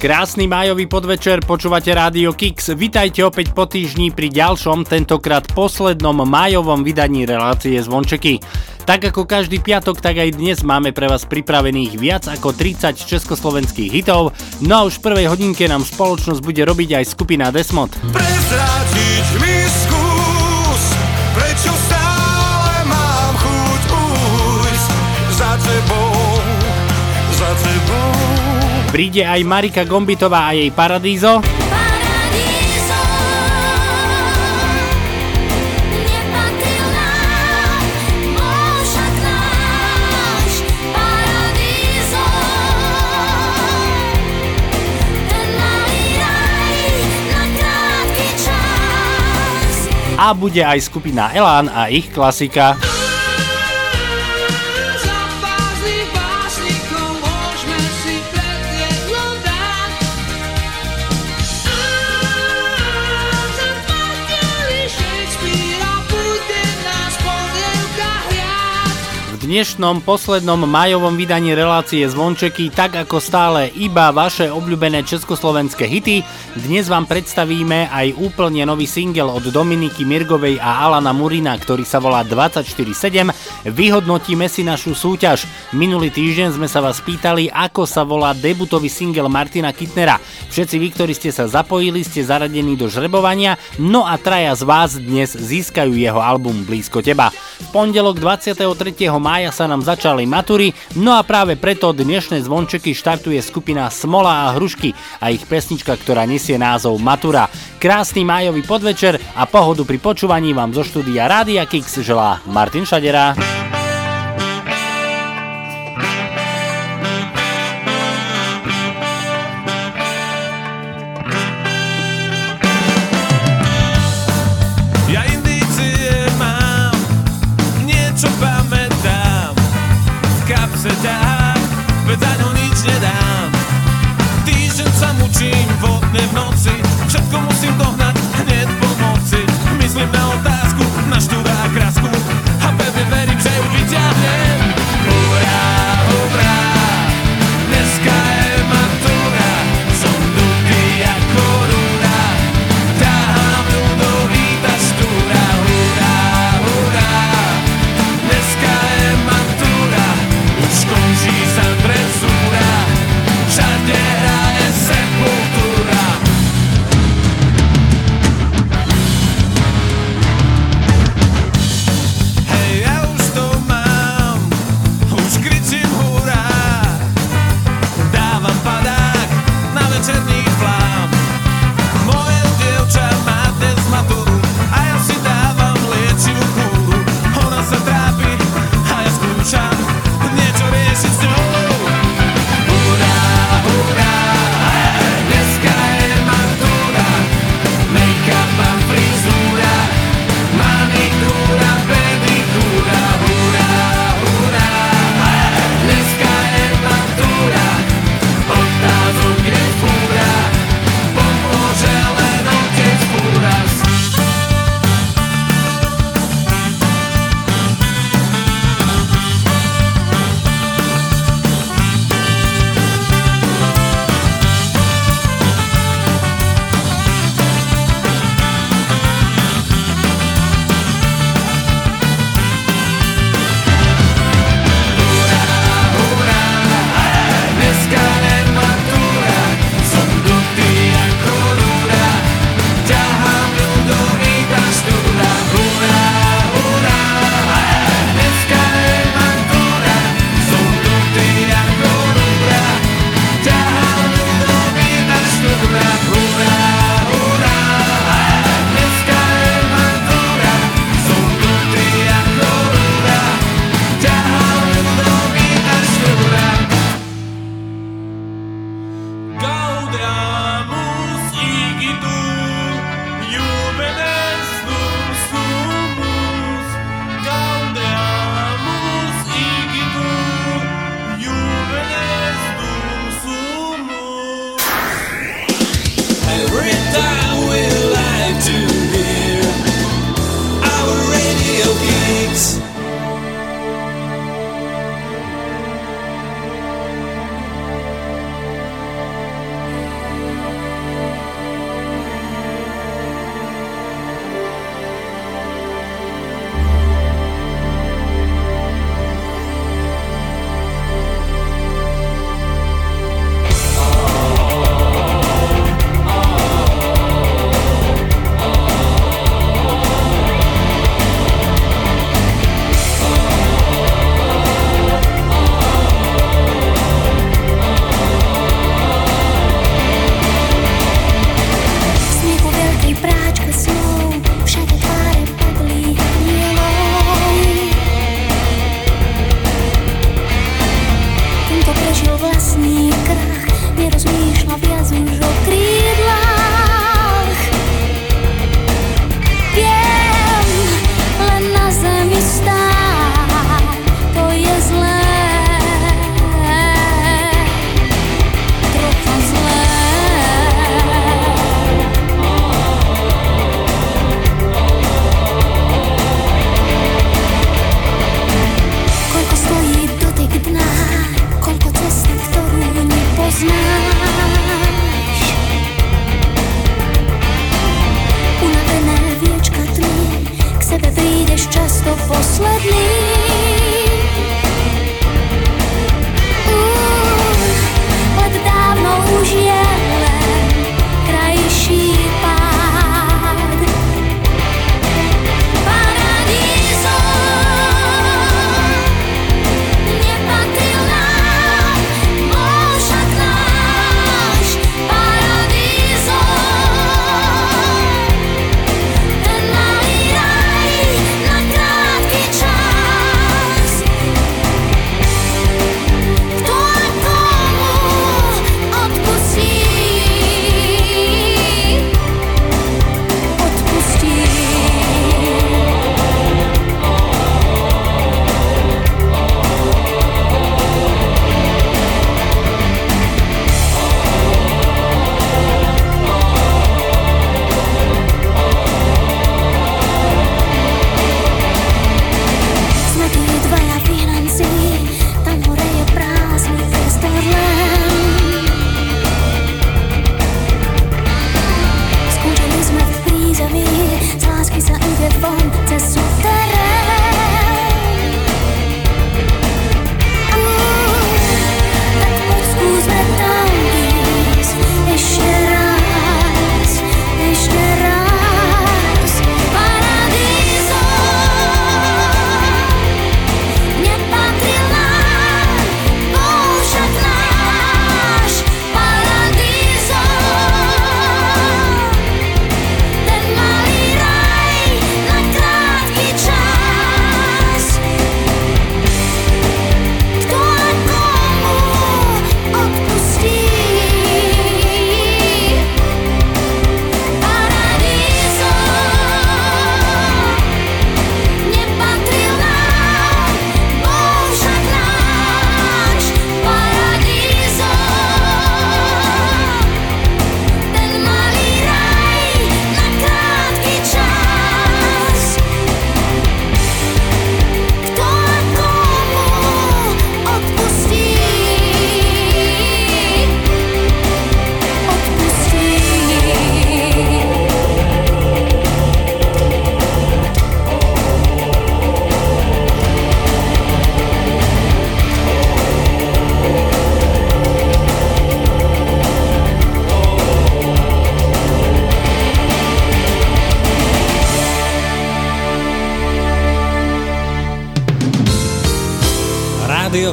Krásny májový podvečer, počúvate Rádio Kix. Vitajte opäť po týždni pri ďalšom, tentokrát poslednom májovom vydaní relácie Zvončeky. Tak ako každý piatok, tak aj dnes máme pre vás pripravených viac ako 30 československých hitov, no a už v prvej hodinke nám spoločnosť bude robiť aj skupina Desmod. Prezradiť mi Príde aj Marika Gombitová a jej Paradízo. A bude aj skupina Elán a ich klasika. Dnešnom poslednom majovom vydaní relácie Zvončeky, tak ako stále iba vaše obľúbené československé hity, dnes vám predstavíme aj úplne nový single od Dominiky Mirgovej a Alana Murina, ktorý sa volá 24-7. Vyhodnotíme si našu súťaž. Minulý týždeň sme sa vás pýtali, ako sa volá debutový single Martina Kitnera. Všetci vy, ktorí ste sa zapojili, ste zaradení do žrebovania, no a traja z vás dnes získajú jeho album Blízko teba. V pondelok 23. mája sa nám začali matury, no a práve preto dnešné zvončeky štartuje skupina Smola a Hrušky a ich pesnička, ktorá nesie názov Matura. Krásny májový podvečer a pohodu pri počúvaní vám zo štúdia Rádia Kix želá Martin Šadera.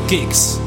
Geeks.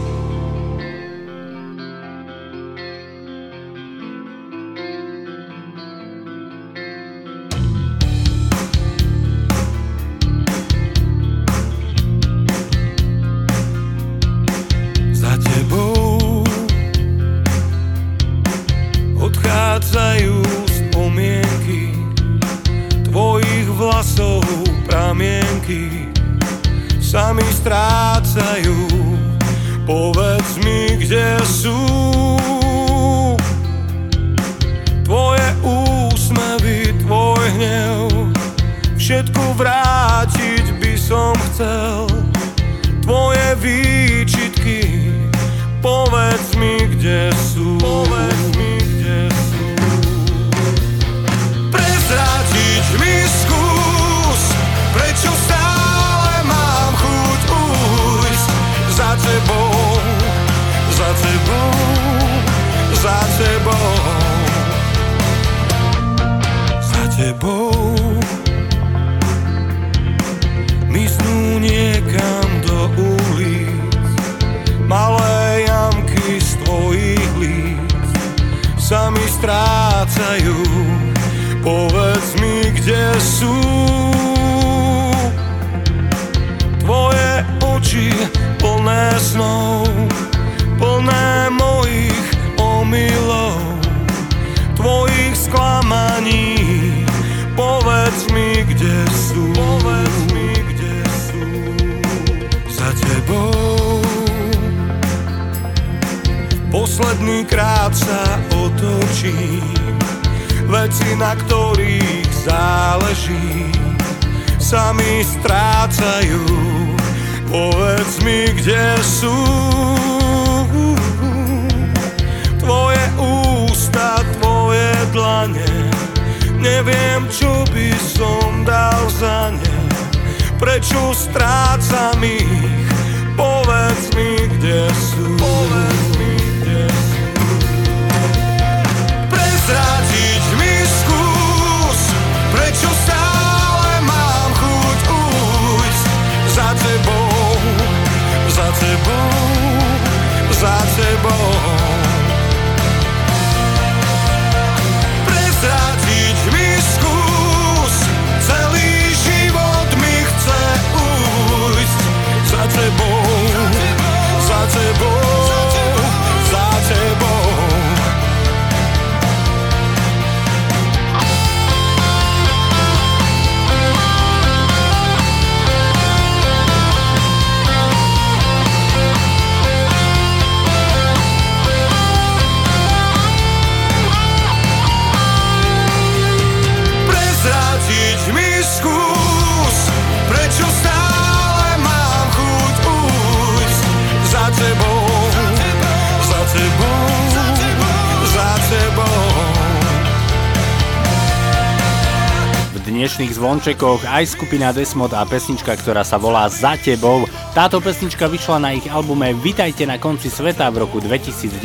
stromčekoch aj skupina Desmod a pesnička, ktorá sa volá Za tebou. Táto pesnička vyšla na ich albume Vitajte na konci sveta v roku 2010.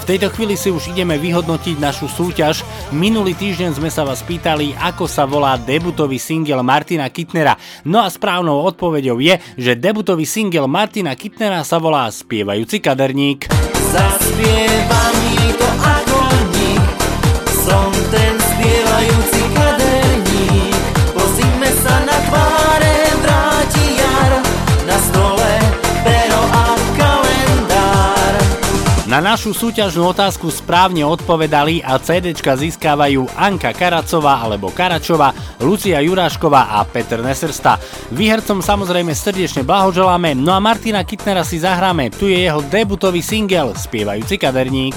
V tejto chvíli si už ideme vyhodnotiť našu súťaž. Minulý týždeň sme sa vás pýtali, ako sa volá debutový singel Martina Kitnera. No a správnou odpoveďou je, že debutový singel Martina Kitnera sa volá Spievajúci kaderník. Zaspievam mi to ako som ten spievajúci Na našu súťažnú otázku správne odpovedali a CDčka získavajú Anka Karacová alebo Karačová, Lucia Jurášková a Peter Nesersta. Výhercom samozrejme srdečne blahoželáme, no a Martina Kitnera si zahráme, tu je jeho debutový singel Spievajúci kaderník.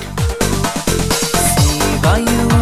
Spievajú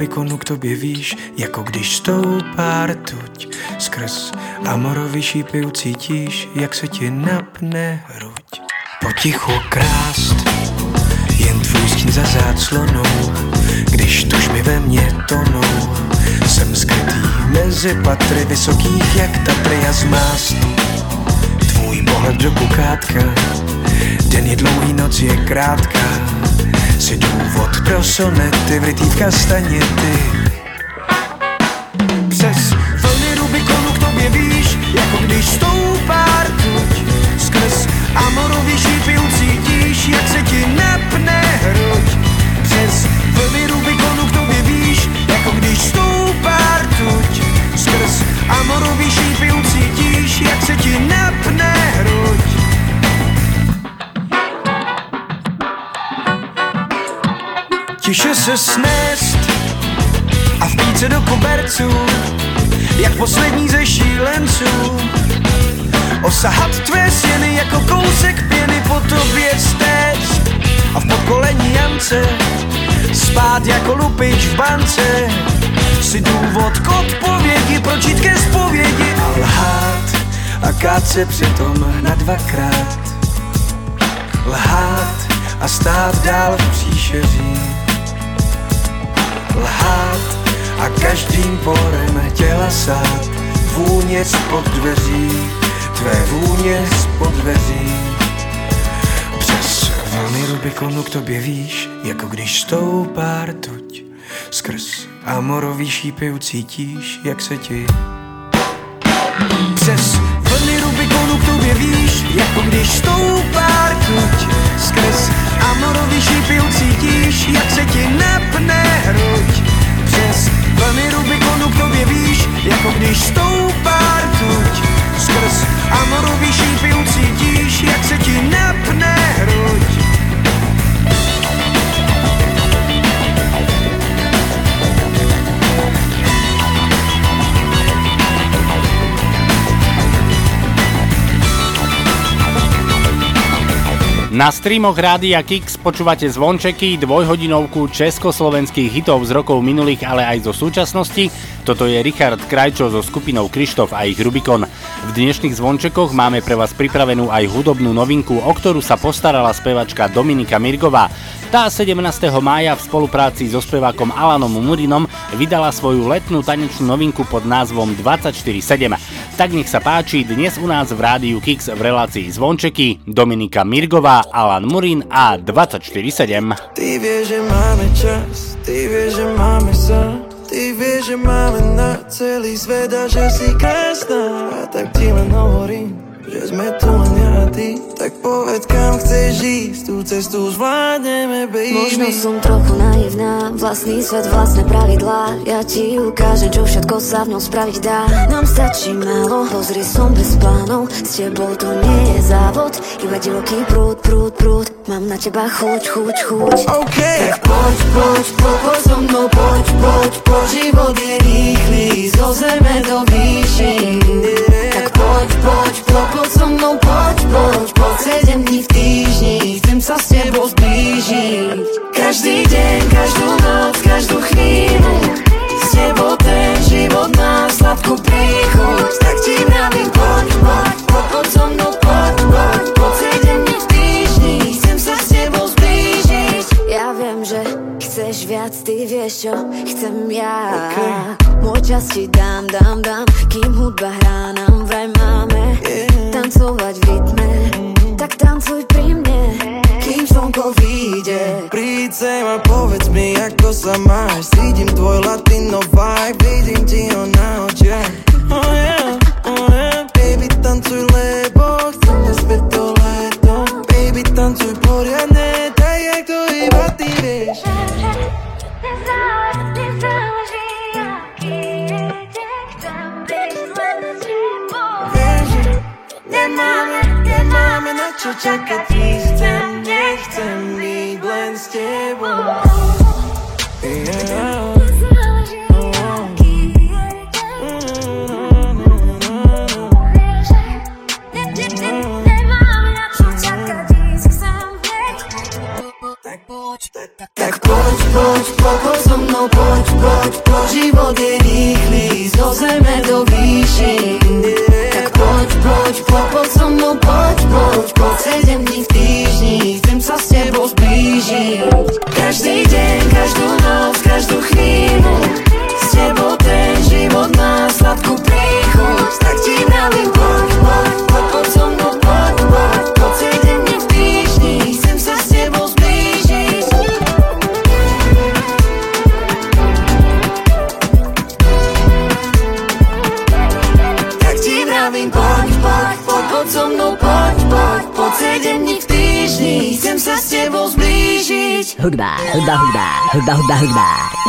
Rubikonu k tobě víš, jako když stoupá rtuť. Skrz amorový šípy ucítíš, jak se ti napne hruď. Potichu krást, jen tvůj stín za záclonou, když tužby ve mně tonou. Jsem skrytý mezi patry vysokých jak Tatry a zmást. Tvůj pohled do kukátka, den je dlouhý, noc je krátká. Si důvod pro sonety vrytý v kastaněty. Přes vlny Rubikonu k tobě víš, jako když stoupá rtuť. Skrz amorový šípy ucítíš, jak se se snést a vpít se do koberců, jak poslední ze šílenců. Osahat tvé stěny jako kousek pěny po tobě stéct a v podkolení Jance spát jako lupič v bance. Si důvod k odpovědi, pročít ke zpovědi a lhát a kát se přitom na dvakrát. Lhát a stát dál v příšeří. Lhát a každým porem těla sát vůně spod dveří, tvé vůně spod dveří. Přes vlny Rubikonu k tobě víš, jako když stoupá rtuť. Skrz amorový šípy ucítíš, jak se ti přes Tobě víš, jako když stoupá rtuť. Skrz amorový šípy ucítíš, jak se ti napne hruď. Přes vlny Rubikonu víš, jako když stoupá rtuť. Skrz amorový šípy ucítíš, jak se ti napne hruď. Na streamoch Rádia Kix počúvate zvončeky, dvojhodinovku československých hitov z rokov minulých, ale aj zo súčasnosti. Toto je Richard Krajčo so skupinou Krištof a ich Rubikon. V dnešných zvončekoch máme pre vás pripravenú aj hudobnú novinku, o ktorú sa postarala spevačka Dominika Mirgová. Tá 17. mája v spolupráci so spevákom Alanom Murinom vydala svoju letnú tanečnú novinku pod názvom 24-7. Tak nech sa páči, dnes u nás v Rádiu Kix v relácii Zvončeky Dominika Mirgová, Alan Murin a 24-7. Ty vieš, že máme čas, ty vieš, že máme sa Ty vieš, že máme na celý svet a že si krásna. A tak ti len hovorím, že sme tu len ja a ty Tak povedz, kam chceš ísť, tú cestu zvládneme, baby. Možno som trochu naivná, vlastný svet, vlastné pravidlá. Ja ti ukážem, čo všetko sa v ňom spraviť dá. Nám stačí málo, pozri som bez plánov. S tebou to nie je závod, iba divoký prúd, prúd, prúd. Mám na teba chuť, chuť, chuť. OK, Tak poď, poď, poď, poď so mnou, poď, poď, poď Život je rýchly, zo zeme do výšin Tak poď, poď, poď so mnou, poď, poď, poď. Sedem dní v týždni, chcem sa s tebou zblížiť. Každý deň, každú noc, každú chvíľu. S tebou ten život má sladkú príchuť. Tak ti vravím, poď, poď, poď so mnou, vieš čo chcem ja. Môj čas ti dám, dám, dám Kým hudba hrá nám vraj máme. Tancovať v rytme Tak tancuj pri mne. Kým slnko vyjde Príď sem a povedz mi, ako sa máš. Cítim tvoj latino vibe, vidím ti ho na očiach. Oh yeah, oh yeah Baby, tancuj, Nemám, nemám na čo čakať, ísť sem, nechcem byť len s tebou. Tak poď, poď, pokoj so mnou, poď, poď, po život je rýchly, zo zeme do výšin. Tak poď, poď, poď hưng đa hưng đà hưng đa hưng đa hưng đà.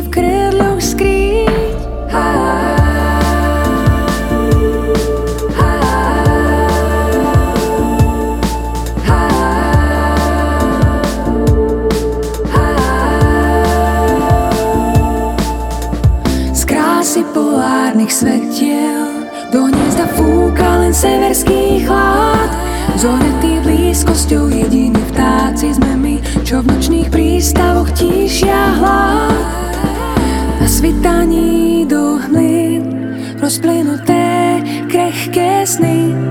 v kredloch skríť. Z krásy polárnych svetiel do hniezda fúka len severský chlad. Zoretý blízkosťou jediný vtáci sme my, čo v nočných prístavoch tíšia hlad. світанні до глин розплинуте крехке сни.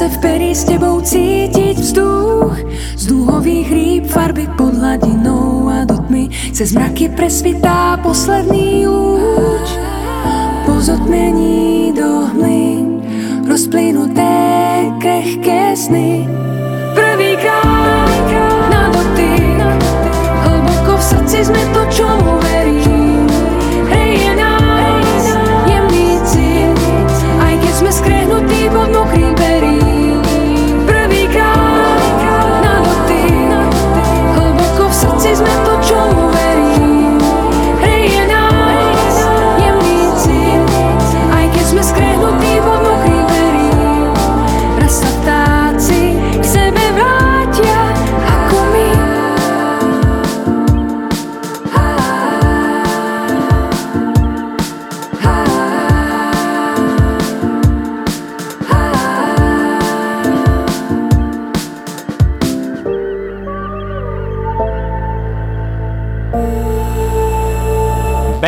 sa v peri s tebou cítiť vzduch. Z dúhových rýb farby pod hladinou a do tmy Cez mraky presvitá posledný lúč. Pozotmení do hmly Rozplynuté krehké sny. Prvýkrát na dotyk Hlboko v srdci sme to, čomu veríš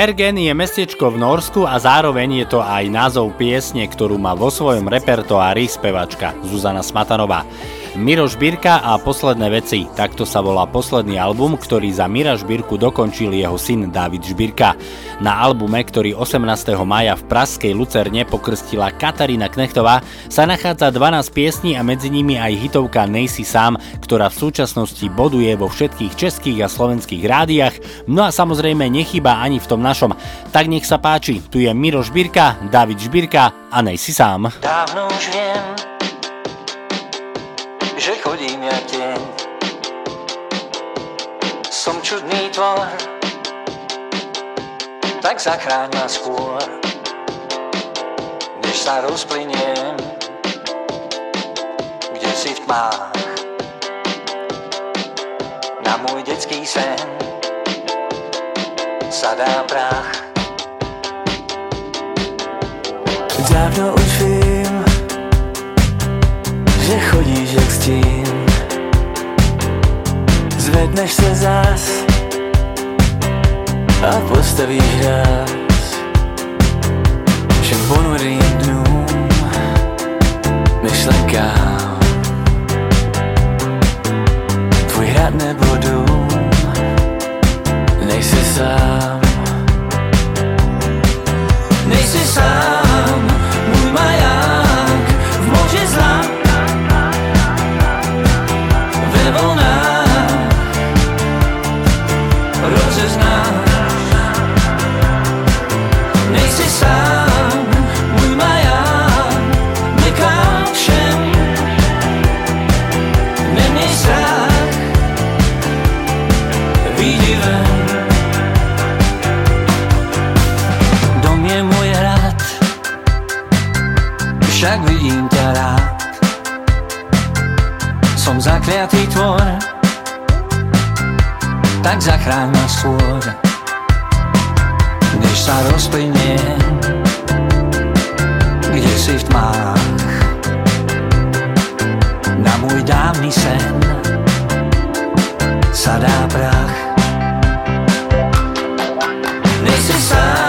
Bergen je mestečko v Norsku a zároveň je to aj názov piesne, ktorú má vo svojom repertoári spevačka Zuzana Smatanová. Miro Žbírka a posledné veci, takto sa volá posledný album, ktorý za Mira Žbírku dokončil jeho syn David Žbírka. Na albume, ktorý 18. maja v Praskej Lucerne pokrstila Katarína Knechtová, sa nachádza 12 piesní a medzi nimi aj hitovka Nejsi sám, ktorá v súčasnosti boduje vo všetkých českých a slovenských rádiách, no a samozrejme nechýba ani v tom našom. Tak nech sa páči, tu je Miro Žbírka, David Žbírka a Nejsi sám. Dávno už viem, že chodím ja tieň. Som čudný tvor, tak zachráň ma skôr, než sa rozplyniem, kde si v tmách. Na môj detský sen sa dá prach. Dávno už vím, jak stín. Zvedneš se zás a postavíš ráz Všem ponurým dnům, myšlenkám Tvůj hrad nebo dům, nejsi sám. Nejsi sám, Som zakliatý tvor. Tak zachráň ma skôr Než sa rozplynie Kde si v tmách. Na môj dávny sen Sa dá prach Nejsi sám,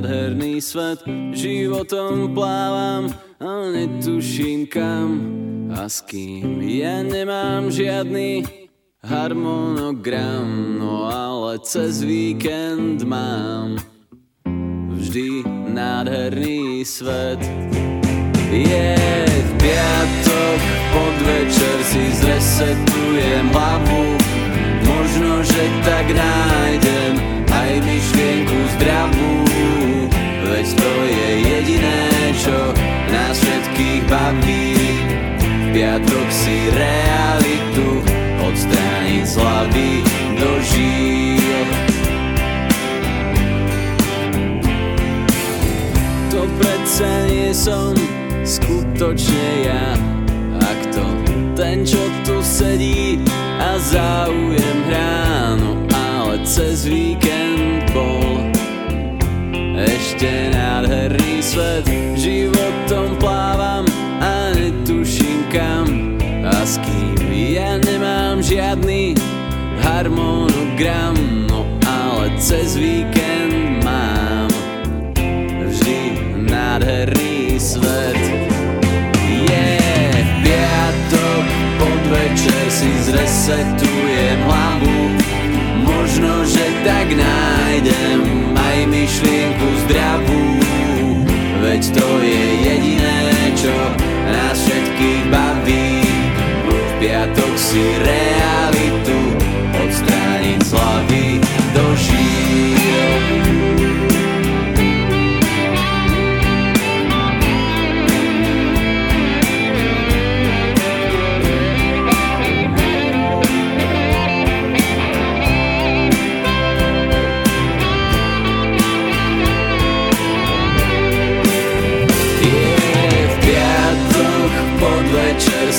nádherný svet. Životom plávam, ale netuším kam a s kým. Ja nemám žiadny harmonogram No ale cez víkend mám vždy nádherný svet. Je v piatok, podvečer si zresetujem hlavu. Možno, že tak nájdem aj myšlienku zdravú to je jediné, čo nás všetkých baví. Piatok si realitu odstrániť z hlavy do žil To predsa nie som skutočne ja. Ak to ten, čo tu sedí a záujem hrá No ale cez víkend bol ešte nádherný svet. Životom plávam a netuším kam. A s kým? Ja nemám žiadny harmonogram. No ale cez víkend mám vždy nádherný svet. Je piatok, podvečer si zresetujem hlavu Možno, že tak nájdem myšlienku zdravú. Veď to je jediné, čo nás všetkých baví. V piatok si realitu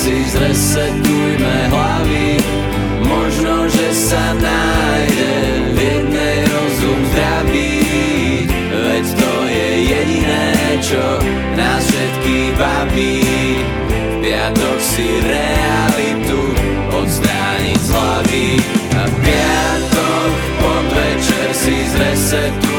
si zresetujme hlavy. Možno, že sa nájde v jednej rozum zdravý Veď to je jediné, čo nás všetkých baví. V piatok si realitu odstrániť z hlavy. A v piatok, podvečer si zresetujme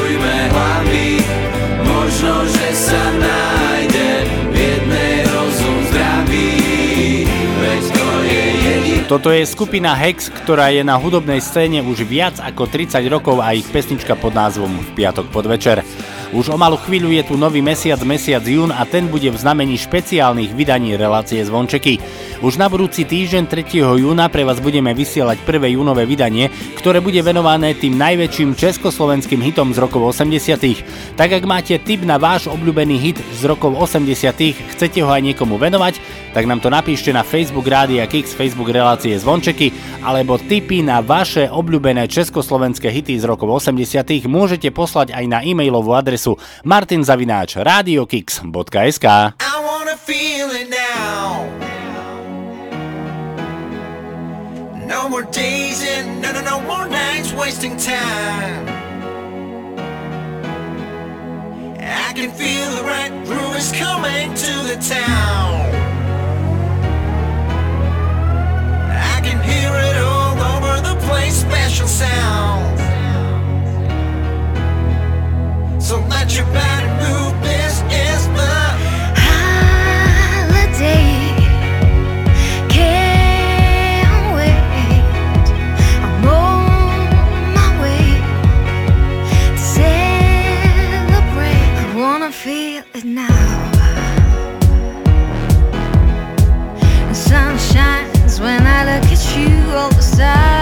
Toto je skupina Hex, ktorá je na hudobnej scéne už viac ako 30 rokov a ich pesnička pod názvom V piatok podvečer. Už o malú chvíľu je tu nový mesiac, mesiac jún a ten bude v znamení špeciálnych vydaní relácie Zvončeky. Už na budúci týždeň 3. júna pre vás budeme vysielať prvé júnové vydanie, ktoré bude venované tým najväčším československým hitom z rokov 80. Tak ak máte tip na váš obľúbený hit z rokov 80. chcete ho aj niekomu venovať, tak nám to napíšte na Facebook Rádia Kix, Facebook relácie Zvončeky, alebo tipy na vaše obľúbené československé hity z rokov 80. môžete poslať aj na e-mailovú adresu martinzavináč.radiokix.sk I wanna feel more days and no, no, no more nights wasting time. I can feel the right groove is coming to the town. I can hear it all over the place, special sound. So let your body move. This is the now. The sun shines when I look at you all the time.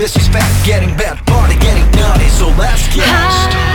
Disrespect getting bad, party getting naughty, so let's get started.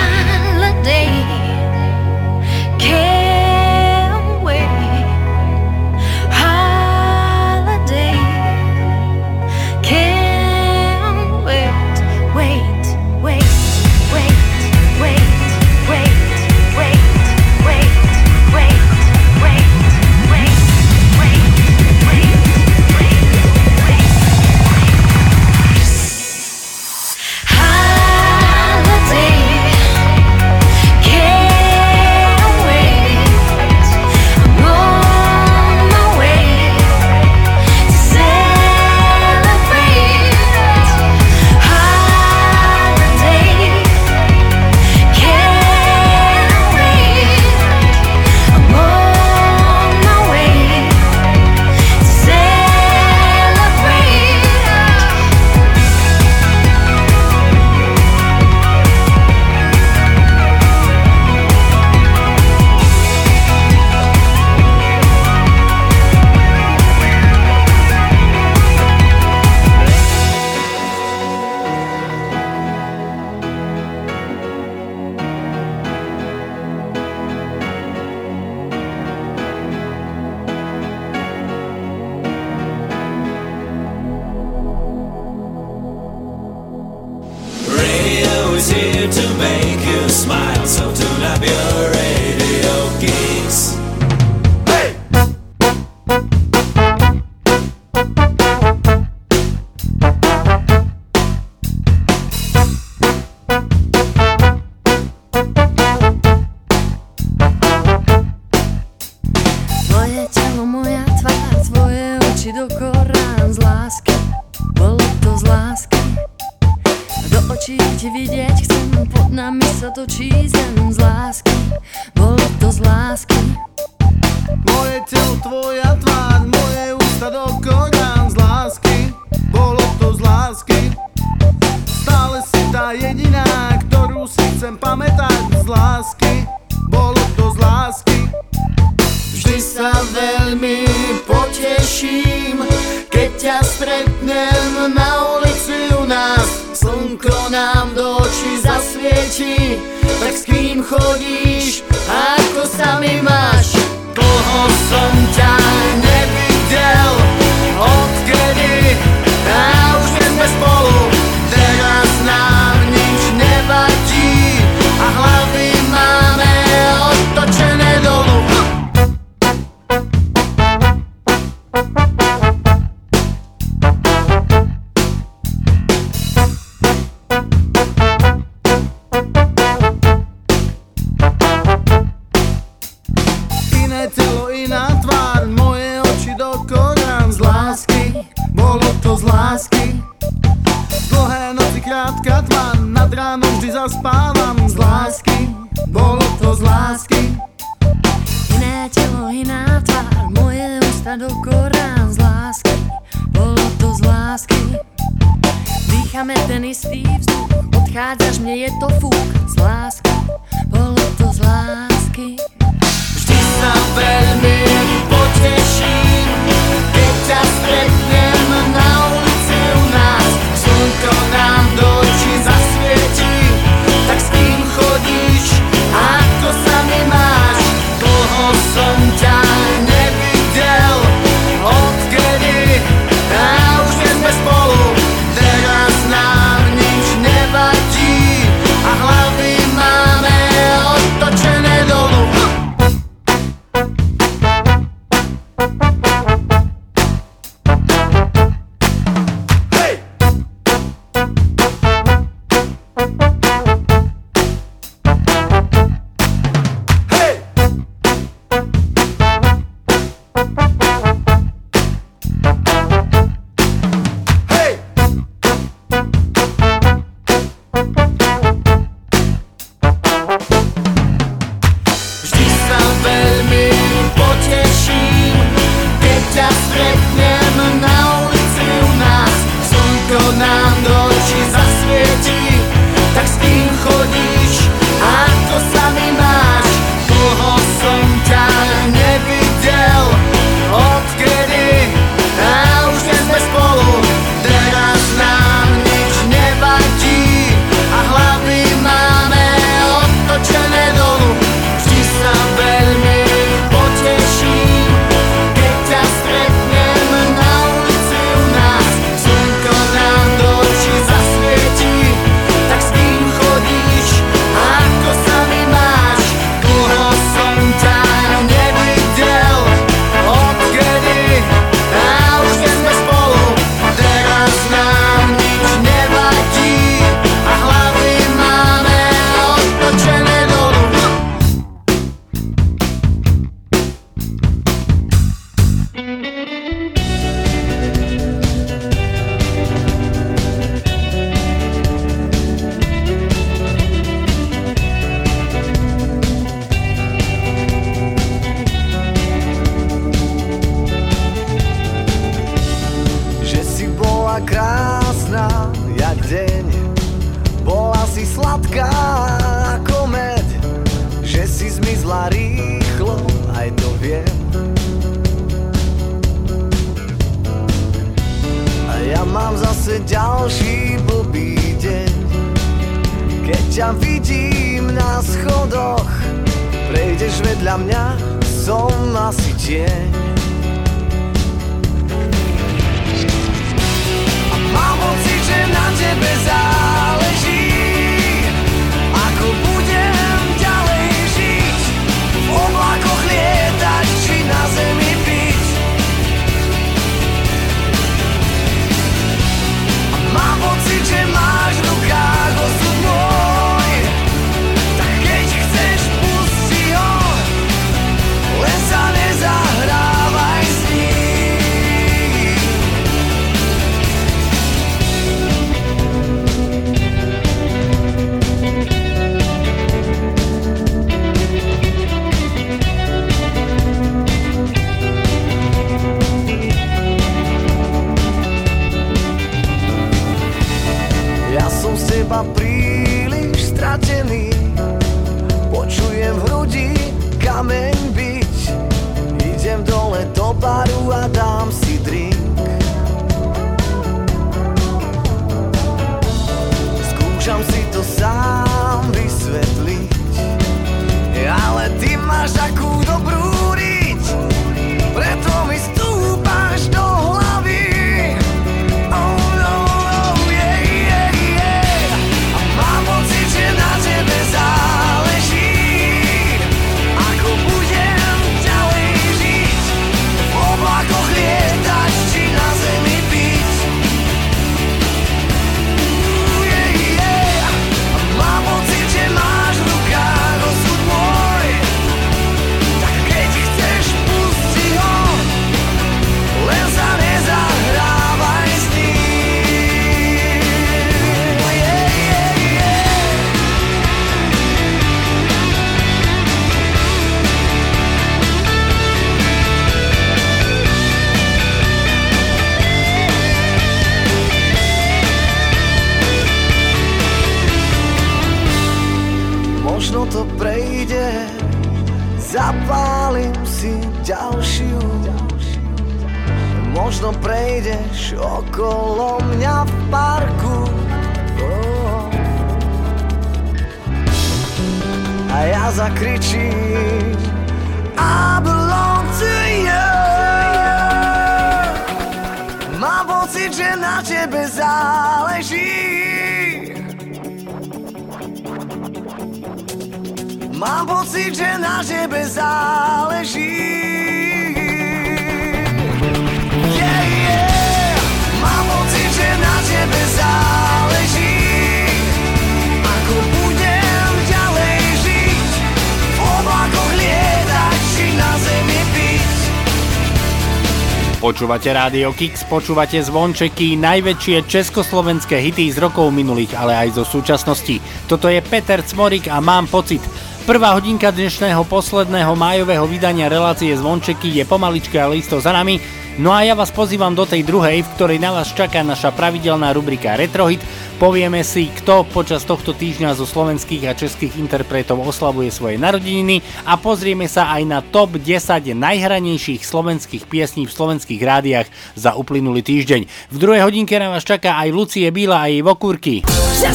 Počúvate Rádio Kix, počúvate zvončeky, najväčšie československé hity z rokov minulých, ale aj zo súčasnosti. Toto je Peter Cmorik a mám pocit. Prvá hodinka dnešného posledného májového vydania relácie Zvončeky je pomaličke, ale isto za nami. No a ja vás pozývam do tej druhej, v ktorej na vás čaká naša pravidelná rubrika Retrohit. Povieme si, kto počas tohto týždňa zo slovenských a českých interpretov oslavuje svoje narodeniny a pozrieme sa aj na top 10 najhranejších slovenských piesní v slovenských rádiách za uplynulý týždeň. V druhej hodinke na vás čaká aj Lucie Bíla a jej vokúrky. Že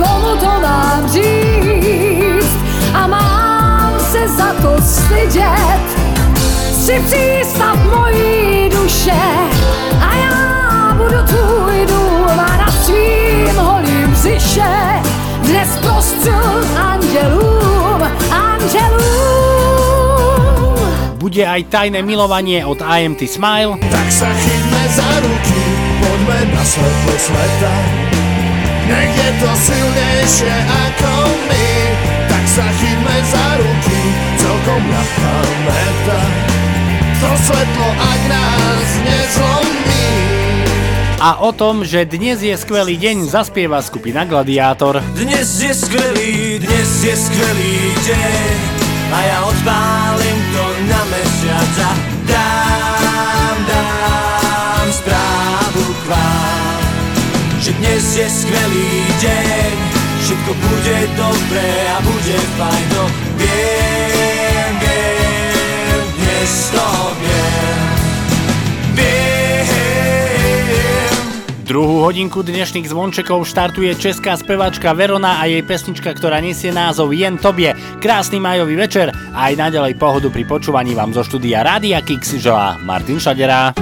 komu to mám říct. Za to stydět, si přístav mojí duše. A já budu tvůj dům a na svým holým břiše dnes prostřu andělům, andělům. Bude aj tajné milovanie od IMT Smile. Tak sa chytme za ruky, poďme na svetlo sveta. Nech je to silnejšie ako my, tak sa chytme za ruky, celkom meta. To svetlo, ak nás nezlomí. A o tom, že dnes je skvelý deň, zaspieva skupina Gladiátor. Dnes je skvelý, dnes je skvelý deň A ja odpálim to na mesiac a dám, dám správu k vám Že dnes je skvelý deň Všetko bude dobré a bude fajn Viem Druhú hodinku dnešných zvončekov štartuje česká spevačka Verona a jej pesnička, ktorá nesie názov Jen tobie. Krásny majový večer a aj naďalej pohodu pri počúvaní vám zo štúdia Rádia Kix želá Martin Šadera.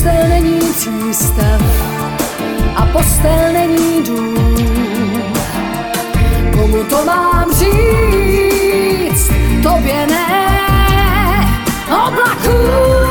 Postel není přístav a postel není dům. Komu to mám říct? Tobě ne, oblakům.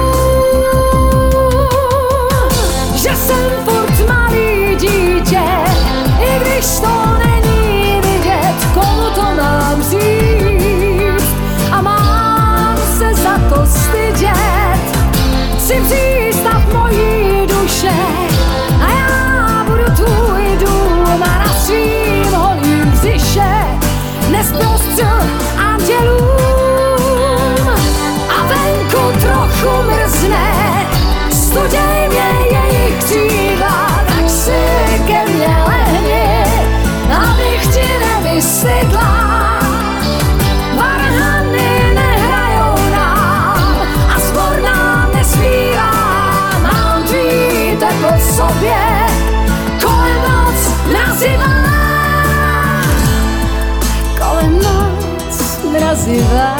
sivá.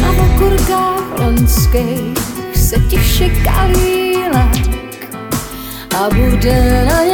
Na kurkách lonských se tiše kalí a bude na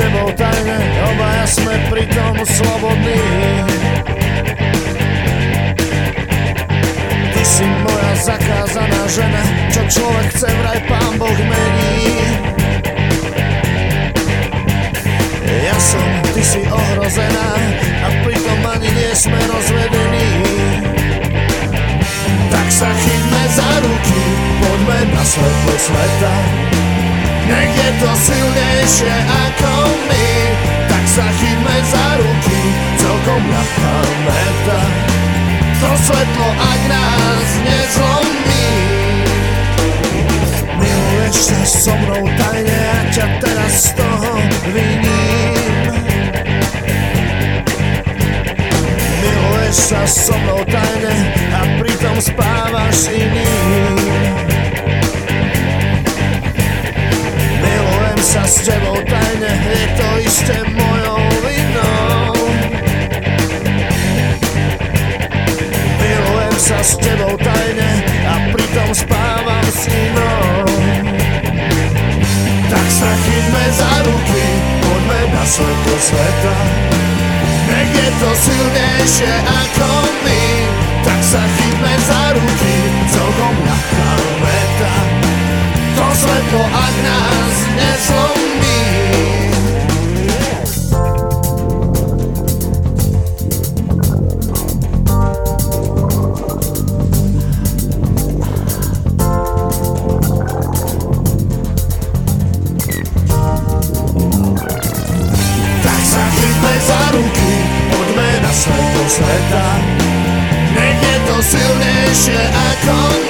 tebou tajne, obaja sme pritom slobodní Ty si moja zakázaná žena, čo človek chce vraj pán Boh mení Ja som, ty si ohrozená a pritom ani nie sme rozvedení. Tak sa chytme za ruky, poďme na svetlo sveta. Nech je to silnejšie ako my, tak sa chytme za ruky, celkom ľahká meta. To svetlo, ak nás nezlomí, Miluješ sa so mnou tajne a ťa teraz z toho viním Miluješ sa so mnou tajne a pritom spávaš iným sa s tebou tajne, je to isté mojou vinou. Milujem sa s tebou tajne a pritom spávam s inou. Tak sa chytme za ruky, poďme na svetlo sveta. Nech je to silnejšie ako my. Tak sa chytme za ruky, celkom ľahká meta To svetlo, ak nás nezlomí Tak sa chytme za ruky, poďme na svetlo sveta. Nech je to silnejšie ako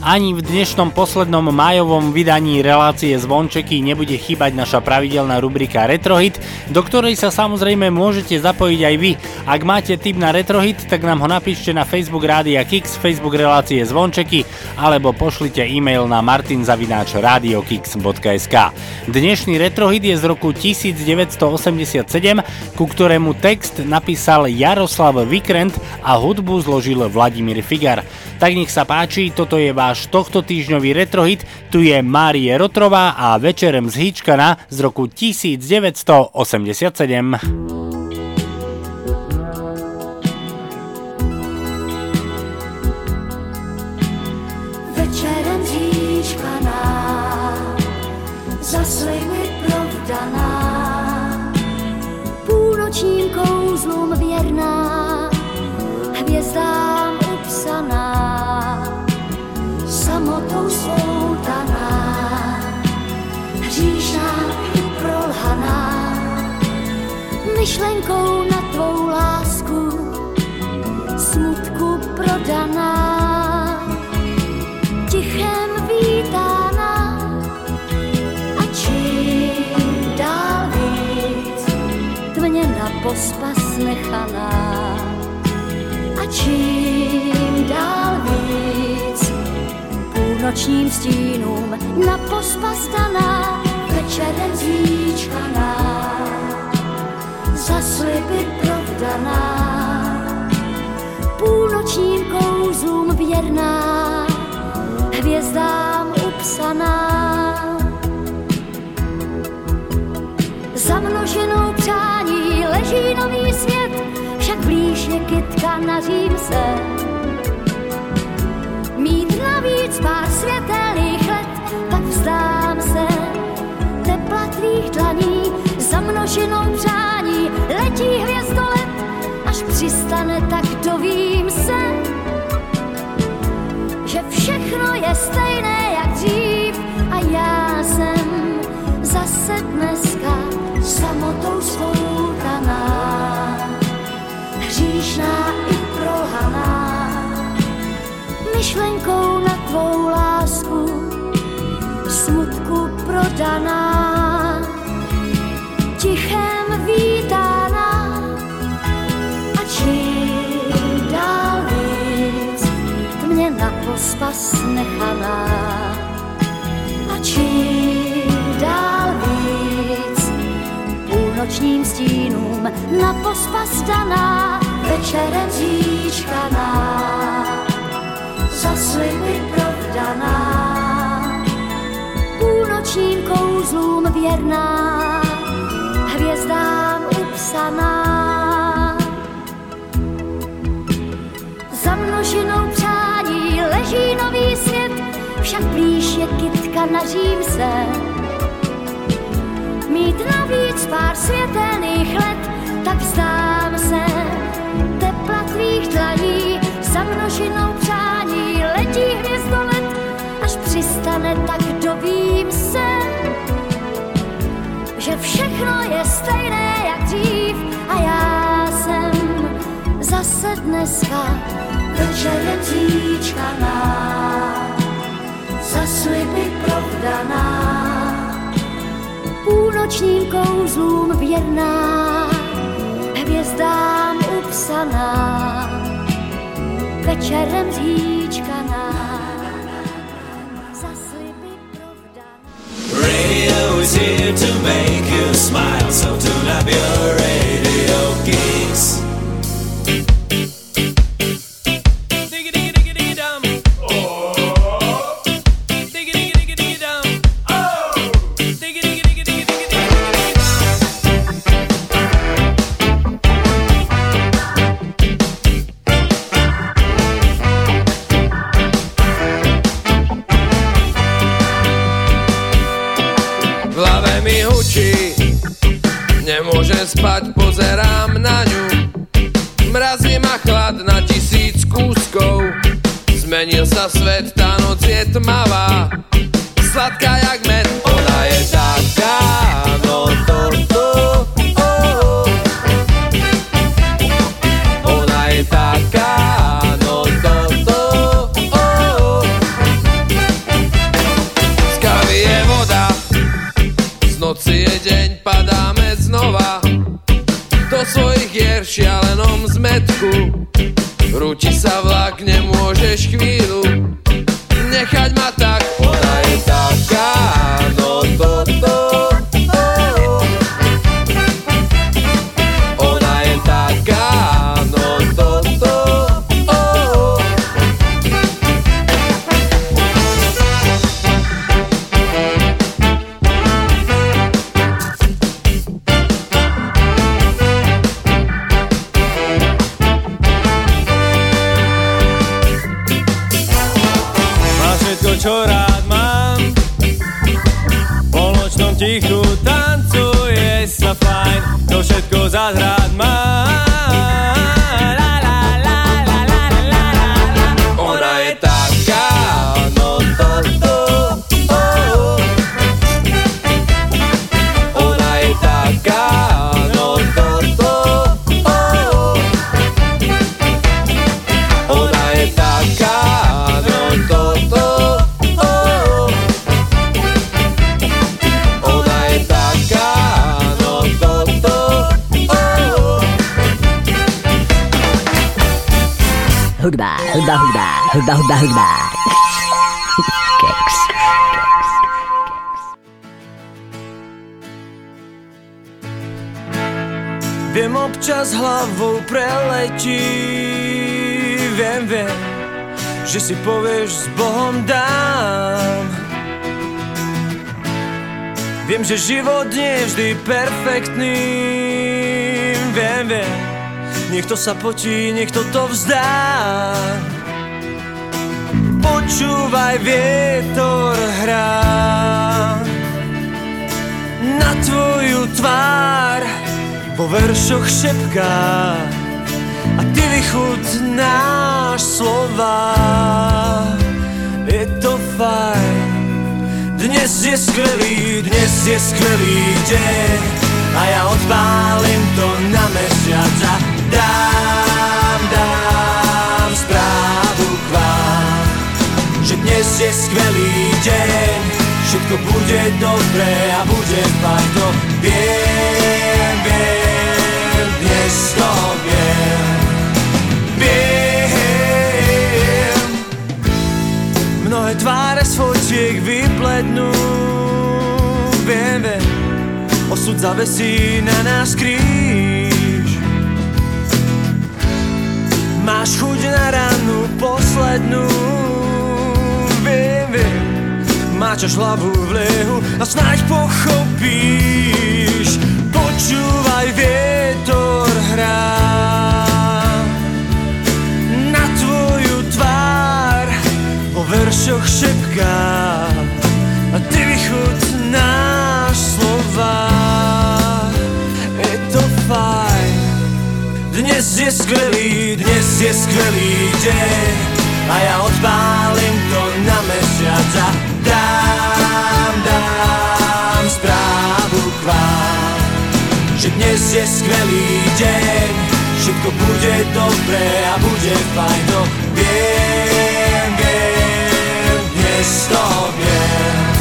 Ani v dnešnom poslednom májovom vydaní relácie Zvončeky nebude chýbať naša pravidelná rubrika Retrohit, do ktorej sa samozrejme môžete zapojiť aj vy. Ak máte tip na Retrohit, tak nám ho napíšte na Facebook Rádia Kix, Facebook relácie Zvončeky alebo pošlite e-mail na martinzavináčradiokix.sk. Dnešný Retrohit je z roku 1987, ku ktorému text napísal Jaroslav Vikrent a hudbu zložil Vladimír Figar. Tak nech sa páči, toto je váš tohto týždňový retrohit, tu je Márie Rotrová a Večerem z Híčkana z roku 1987. Večerem zíčkaná, za sliby provdaná, půlnočním kouzlům věrná, hvězdám myšlenkou na tvou lásku, smutku prodaná. Tichem vítána a dál víc tmě na pospas nechaná. A čím dál víc půlnočním stínům na pospas daná večerem zvíčkaná za sliby provdaná půlnočním kouzlům věrná hvězdám upsaná. množinou přání leží nový svět, však blíž je kytka na Římse. Mít navíc pár světelných let, tak vzdám se tepla tvých dlaní, za množinou přání letí hvězdolet, až přistane, tak dovím se, že všechno je stejné jak dřív. A já jsem zase dneska samotou svoutaná, hříšná i prohaná, myšlenkou na tvou lásku, smutku prodaná, na pospas nechaná a čím dál víc půlnočním stínům na pospas daná večerem zíčkaná za sliby provdaná půlnočním kouzlům věrná hvězdám upsaná. Za množinou leží nový svět, však blíž je kytka na Římse. Mít navíc pár světelných let, tak vzdám se tepla tvých dlaní. Za množinou přání letí hvězdolet, až přistane, tak dovím se, že všechno je stejné jak dřív a já jsem zase dneska večerem zíčkaná, za sliby provdaná, půlnočním kouzlům věrná, hvězdám upsaná, večerem sliby Radio is here to make you smile, so tune up your radio geeks. Že život nie je vždy perfektný. Viem, viem. Niekto sa potí, niekto to vzdá. Počúvaj, vietor hrá. Na tvoju tvár Vo veršoch šepká. A ty vychutnáš slova. Je to fajn Dnes je skvelý, dnes je skvelý deň. A ja odpálim to na mesiac a dám, dám správu k vám Že dnes je skvelý deň. Všetko bude dobré a bude fajn To viem, viem, dnes to viem. Viem fotiek vyplednú Viem, viem Osud zavesí na nás kríž. Máš chuť na ranu poslednú. Viem, viem Máčaš hlavu v liehu a snáď pochopíš. Počúvaj, vietor hrá. Na tvoju tvár vo veršoch šepká. A ty vychutnáš slova. Je to fajn. Dnes je skvelý, dnes je skvelý deň. A ja odpálim to na mesiac a dám, dám správu k vám Že dnes je skvelý deň. Všetko bude dobré a bude fajn. To viem, viem, dnes to Viem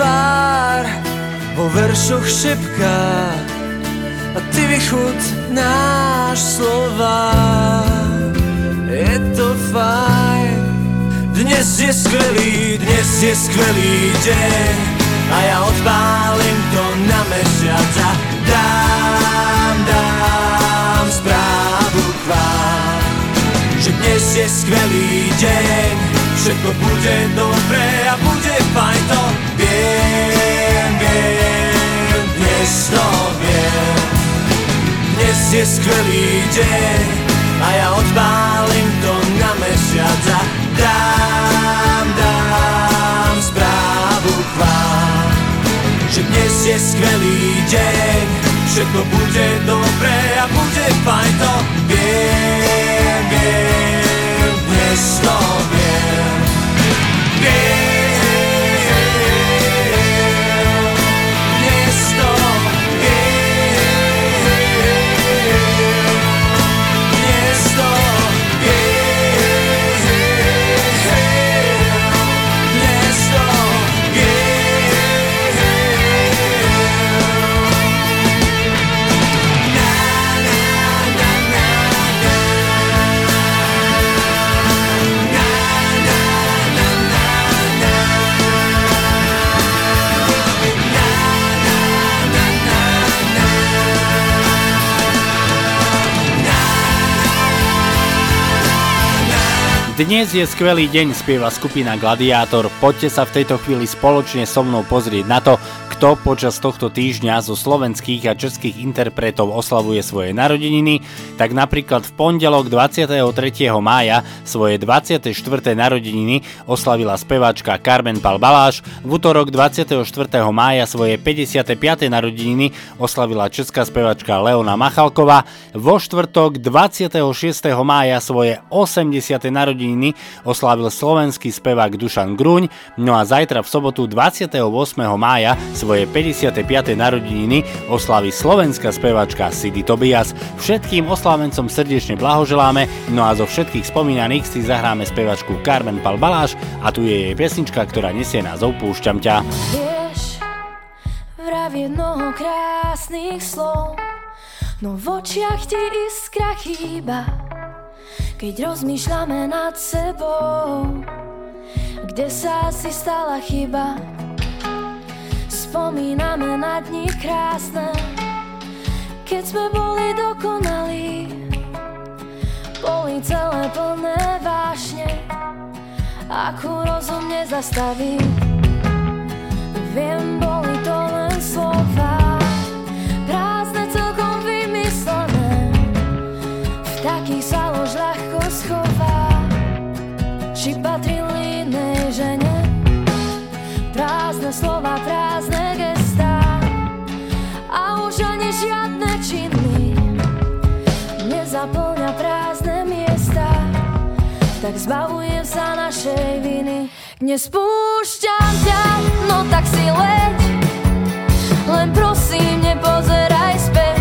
tvár vo veršoch šepká A ty vychutnáš slova. Je to fajn. Dnes je skvelý, dnes je skvelý deň A ja odpálim to na mesiac a dám, dám správu k vám že dnes je skvelý deň Všetko bude dobré a bude fajn to viem Dnes je skvelý deň A ja odpálim to na mesiac a dám, dám správu k vám Že dnes je skvelý deň. Všetko bude dobré a bude fajn to Viem, viem, dnes to viem. Viem, Dnes je skvelý deň, spieva skupina Gladiátor. Poďte sa v tejto chvíli spoločne so mnou pozrieť na to, kto počas tohto týždňa zo slovenských a českých interpretov oslavuje svoje narodeniny, tak napríklad v pondelok 23. mája svoje 24. narodeniny oslavila speváčka Carmen Pal Baláš, v útorok 24. mája svoje 55. narodeniny oslavila česká speváčka Leona Machalková, vo štvrtok 26. mája svoje 80. narodeniny narodeniny oslávil slovenský spevák Dušan Gruň, no a zajtra v sobotu 28. mája svoje 55. narodeniny oslaví slovenská spevačka Sidy Tobias. Všetkým oslávencom srdečne blahoželáme, no a zo všetkých spomínaných si zahráme spevačku Carmen Palbaláš a tu je jej pesnička, ktorá nesie názov Púšťam ťa. Vieš, vravie mnoho krásnych slov, no v očiach ti iskra chýba, keď rozmýšľame nad sebou, kde sa asi stala chyba. Spomíname na dni krásne, keď sme boli dokonalí, boli celé plné vášne, akú rozum nezastaví. Viem, boli to len slova, prázdne celkom vymyslené, v takých Či patrili inej žene, prázdne slova, prázdne gestá, a už ani žiadne činy. Nezaplňa prázdne miesta. Tak zbavujem sa našej viny. Nespúšťam ťa, no tak si leď, len prosím nepozeraj späť.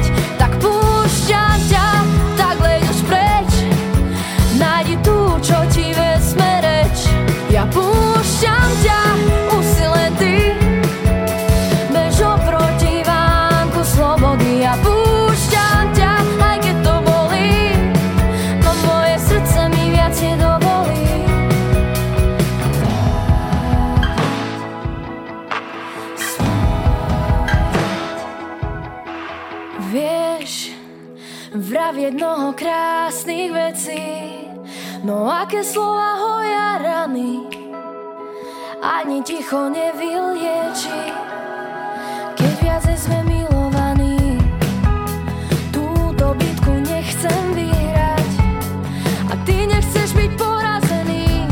Mnoho krásnych vecí, no aké slova hoja rany, ani ticho nevylieči, keď viacej sme milovaní. Túto bitku nechcem vyhrať, a ty nechceš byť porazený.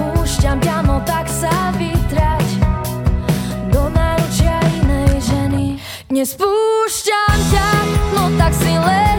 Púšťam ťa, no tak sa vytrať do náručia inej ženy. Nespúšťam ťa, no tak si len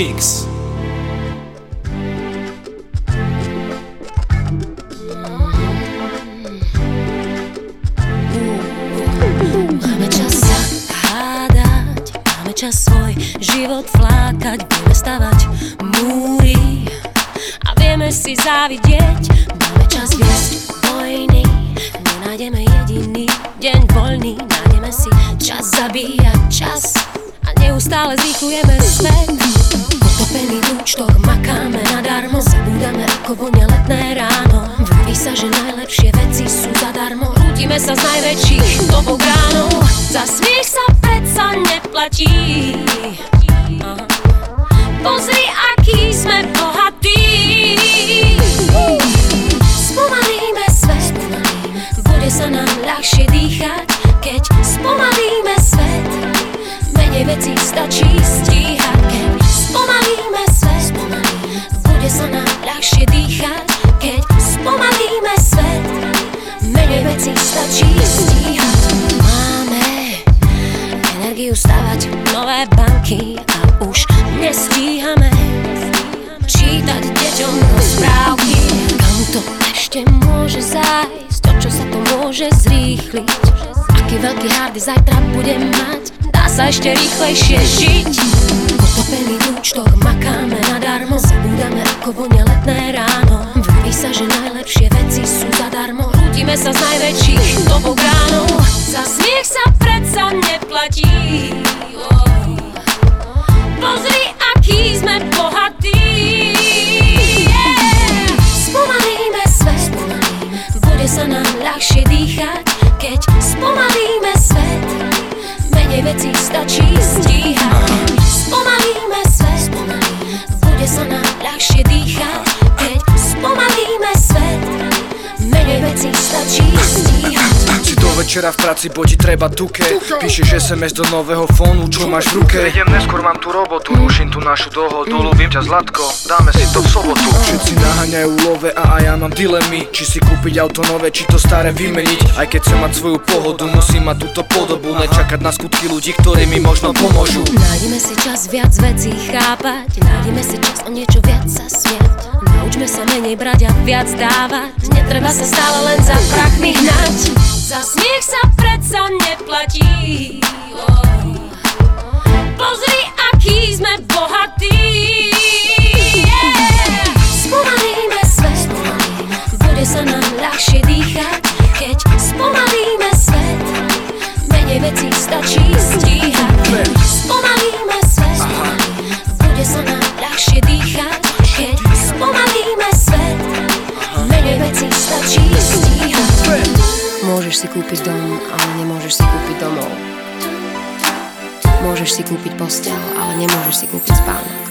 Rádio ešte večera v práci, bo ti treba tuke. Píšeš SMS do nového fónu, čo máš v ruke. Idem neskôr, mám tu robotu, ruším tu našu dohodu. Ľúbim ťa Zlatko, dáme si to v sobotu. Všetci naháňajú love a aj ja mám dilemy. Či si kúpiť auto nové, či to staré vymeniť. Aj keď chcem mať svoju pohodu, musím mať túto podobu. Nečakať na skutky ľudí, ktorí mi možno pomôžu. Nájdeme si čas viac vecí chápať. Nájdeme si čas o niečo viac sa smiať. Naučme sa menej brať a viac dávať. Netreba sa stále len za prachmi hnať Za smiech sa predsa neplatí. Pozri, aký sme bohatí kúpiť dom, ale nemôžeš si kúpiť domov. Môžeš si kúpiť postel, ale nemôžeš si kúpiť spánok.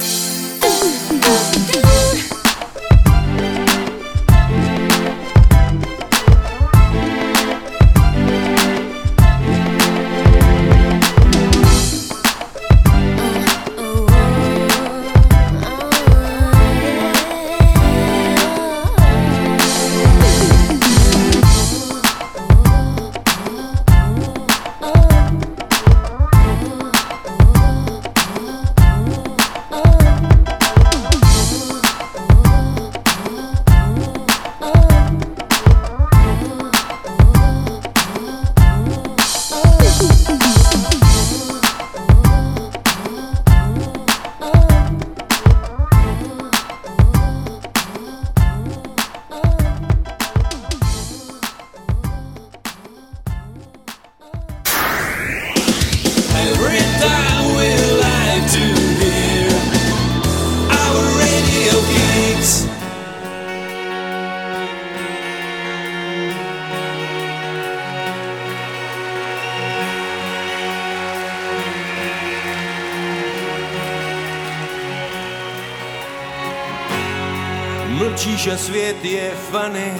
A svět je fany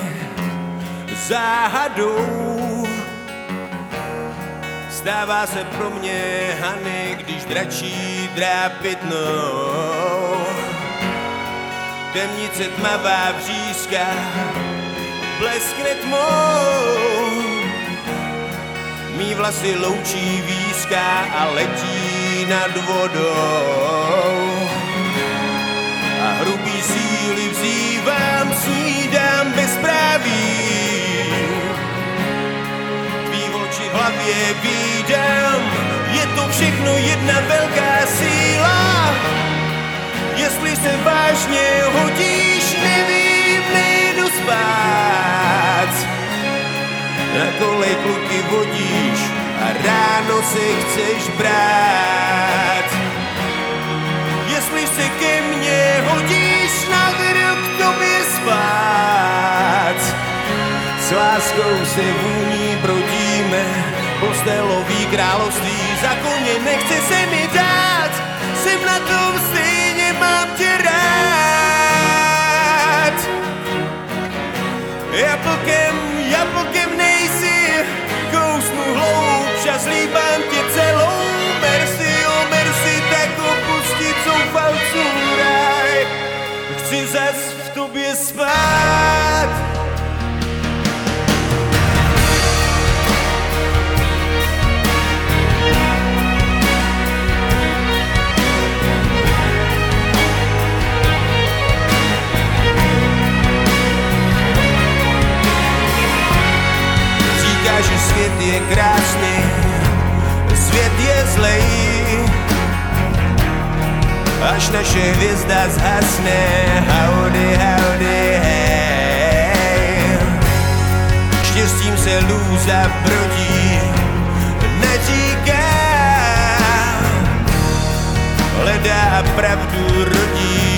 záhadou. Stává se pro mě Hany, když dračí drápit mnou. Temnice tmavá vřízka bleskne tmou. Mí vlasy loučí výzka a letí nad vodou. Oči v hlavě vídám, je to všechno jedna velká síla. Jestli se vážně hodíš, nevím, nejdu spát. Na kolej kluky vodíš a ráno se chceš brát. Jestli se ke mně hodíš, navedu k tobě spát. S láskou se vůní brodíme, postelový království za koně nechce se mi dát. Jsem na tom stejně, mám tě rád. Jablkem, jablkem nejsi, kousnu hloubš a zlíbám tě celou. Merci, oh merci, tak opustit zoufalců ráj. Chci zas v tobě spát. Je krásny, svět je zlej. Až naše hvězda zhasne, howdy, howdy, hej. Štěstím se lůza brodí, neříká, hledá pravdu rodí,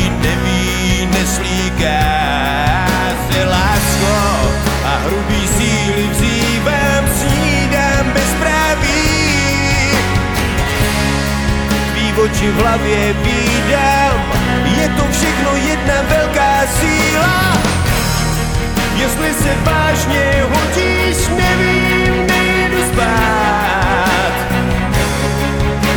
Oči v hlavě vídám, je to všechno jedna velká síla. Jestli se vážně hodíš, nevím, nejdu spát.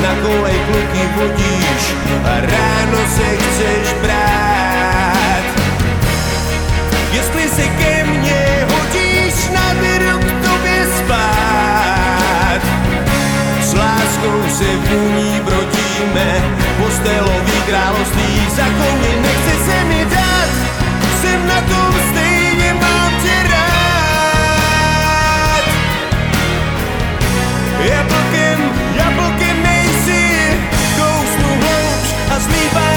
Na kolej kluky vodíš a ráno se chceš brát. Jestli se ke mně hodíš, naberu k tobě spát. S láskou se vůní brodíme, postelový království za koně nechce se mi dát. Jsem na tom stejně, mám tě rád. Jablkem, jablkem nejsi, kousnu hlouč a zlíbám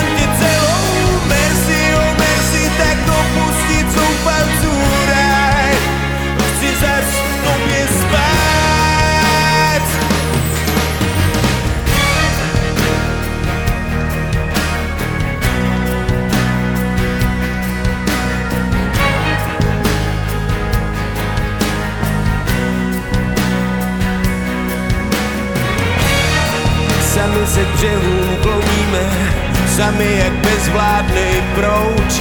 se k břehům kloníme, sami jak bezvládnej prouč.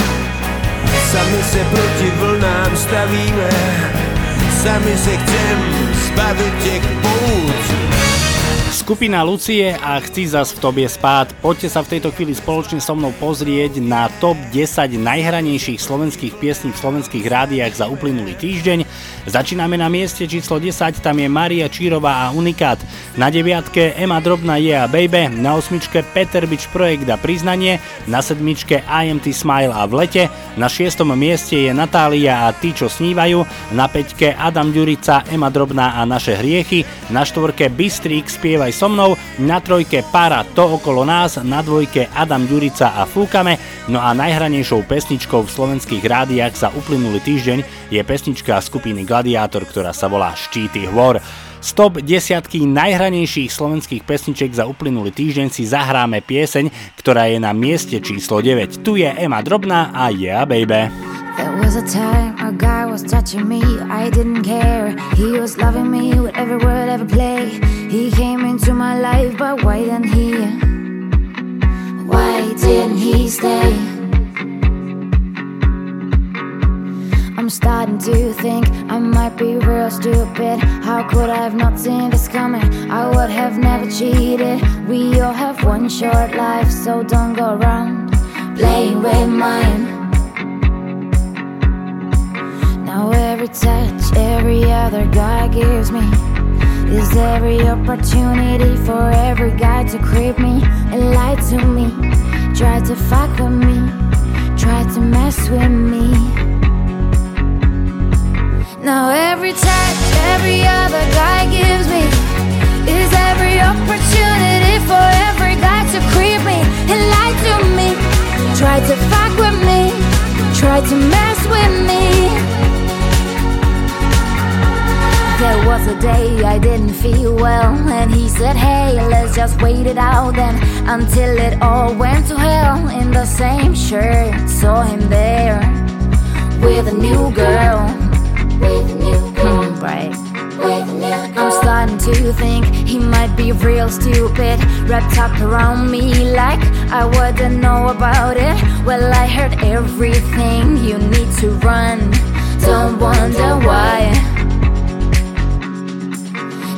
Sami se proti vlnám stavíme, sami se chcem zbavit těch pout. Skupina Lucie a Chci zas v tobie spát. Poďte sa v tejto chvíli spoločne so mnou pozrieť na top 10 najhranejších slovenských piesní v slovenských rádiách za uplynulý týždeň. Začíname na mieste číslo 10, tam je Maria Čírová a Unikát. Na deviatke Ema Drobná je a Baby, na osmičke Peter Bič Projekt a Priznanie, na sedmičke IMT Smile a v lete, na šiestom mieste je Natália a Tí, čo snívajú, na peťke Adam Ďurica, Ema Drobná a Naše hriechy, na štvorke Bystrík Spievaj so mnou, na trojke Para to okolo nás, na dvojke Adam Ďurica a Fúkame, no a najhranejšou pesničkou v slovenských rádiách za uplynulý týždeň je pesnička skupiny Gladiátor, ktorá sa volá Štíty hôr. Z top desiatky najhranejších slovenských pesničiek za uplynulý týždeň si zahráme pieseň, ktorá je na mieste číslo 9. Tu je Ema Drobná a Yeah Baby. There was a time a guy was touching me, I didn't care. He was loving me with every word, every play. He came into my life, but why didn't he? Why didn't he stay? I'm starting to think I might be real stupid. How could I have not seen this coming? I would have never cheated. We all have one short life, so don't go around playing with mine. Now every touch every other guy gives me is every opportunity for every guy to creep me and lie to me, try to fuck with me, try to mess with me. Now every touch every other guy gives me is every opportunity for every guy to creep me and lie to me, try to fuck with me, try to mess with me. There was a day I didn't feel well, and he said, Hey, let's just wait it out then until it all went to hell. In the same shirt, saw him to think he might be real stupid, wrapped up around me like I wouldn't know about it. Well, I heard everything you need to run. Don't wonder why.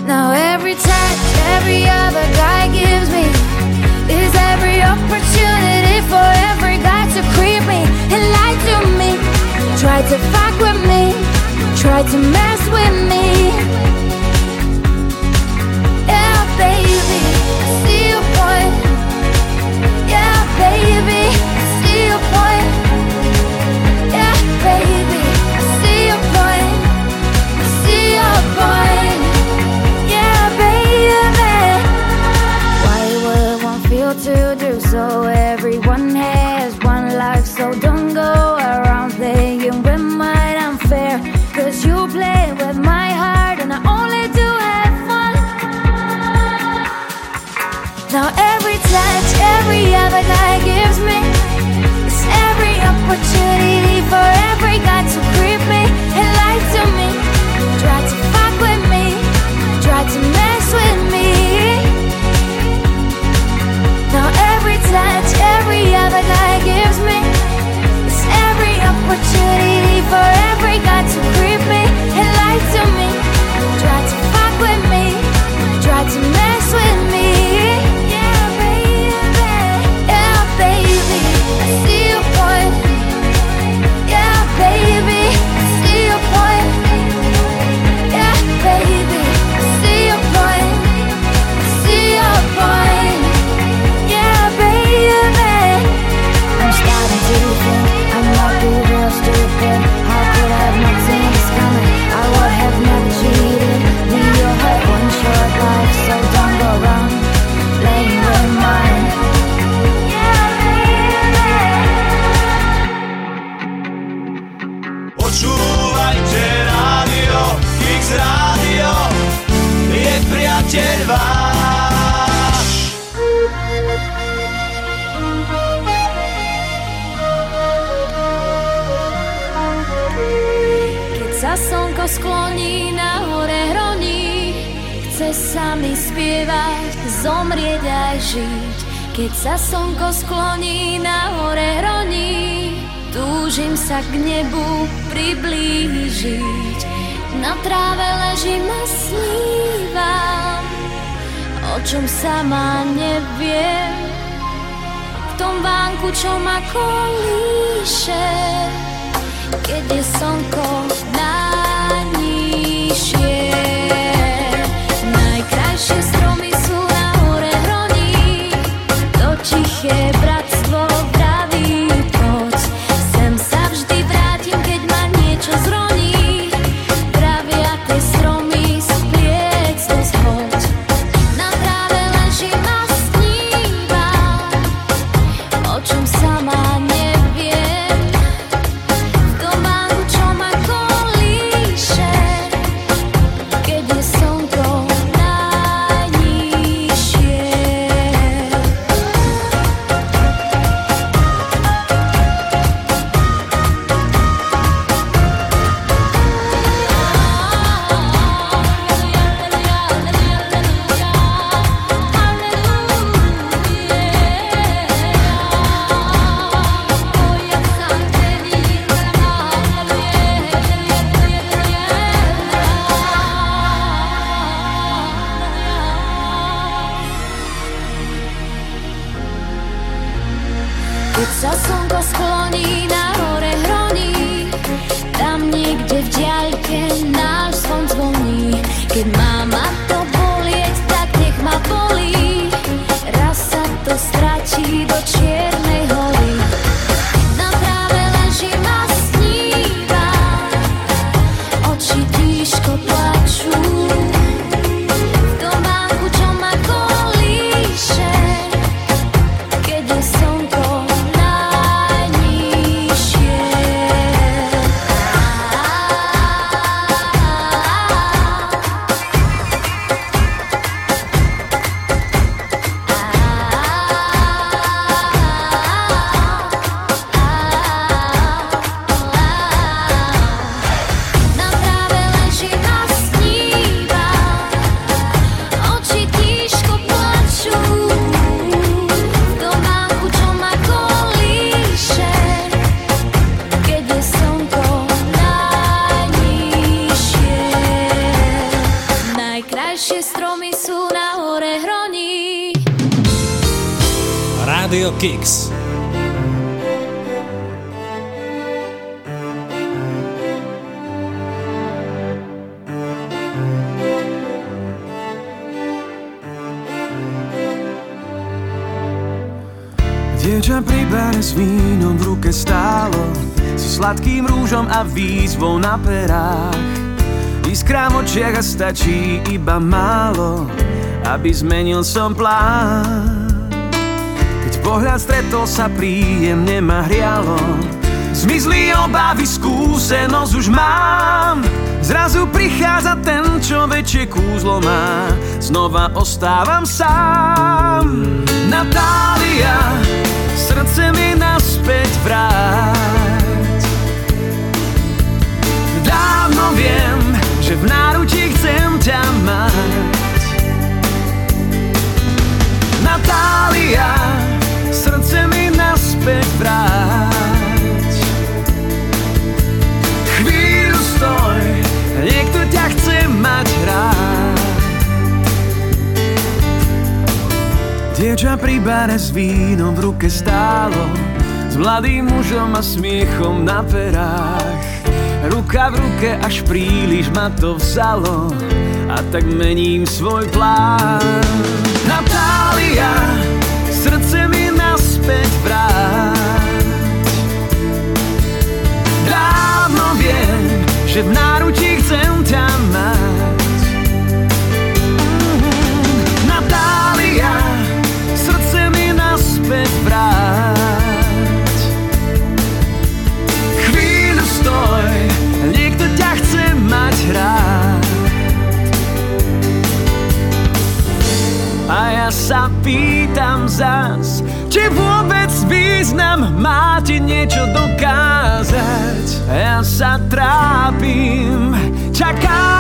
Now every touch every other guy gives me is every opportunity for every guy to creep me and lie to me, try to fuck with me, try to mess with me. Baby, another guy gives me. Every opportunity for every guy to creep me and lie to me. Try to fuck with me, try to mess with me. Now every touch, every other guy gives me. Every opportunity for every guy to creep me and to me. To fuck with me, try to mess with me. Skloní na hore hroní. Chce sa mi spievať, zomrieť aj žiť. Keď sa slnko skloní na hore hroní. Túžim sa k nebu priblížiť. Na tráve ležím a snívam O čom sama neviem. V tom vánku, čo ma kolíše. Keď je slnko She's. Aby zmenil som plán. Keď pohľad stretol sa príjemne ma hrialo. Zmizli obavy, skúsenosť už mám. Zrazu prichádza ten, čo väčšie kúzlo má. Znova ostávam sám. Natália, srdce mi naspäť vráť. Dávno viem, že v náručí chcem ťa mať Natália, srdce mi naspäť vráť. Chvíľu stoj, niekto ťa chce mať rád. Dievča pri bare s vínom v ruke stálo S mladým mužom a smiechom na perách. Ruka v ruke až príliš ma to vzalo A tak mením svoj plán. Natália, srdce mi naspäť vráť. Dávno viem, že v náručí chcem ťa mať. Mhm. Natália, srdce mi naspäť vráť. Chvíľu stoj, niekto ťa chce mať rád A ja sa pýtam zas, či vôbec význam má ti niečo dokázať? Ja sa trápim, čakám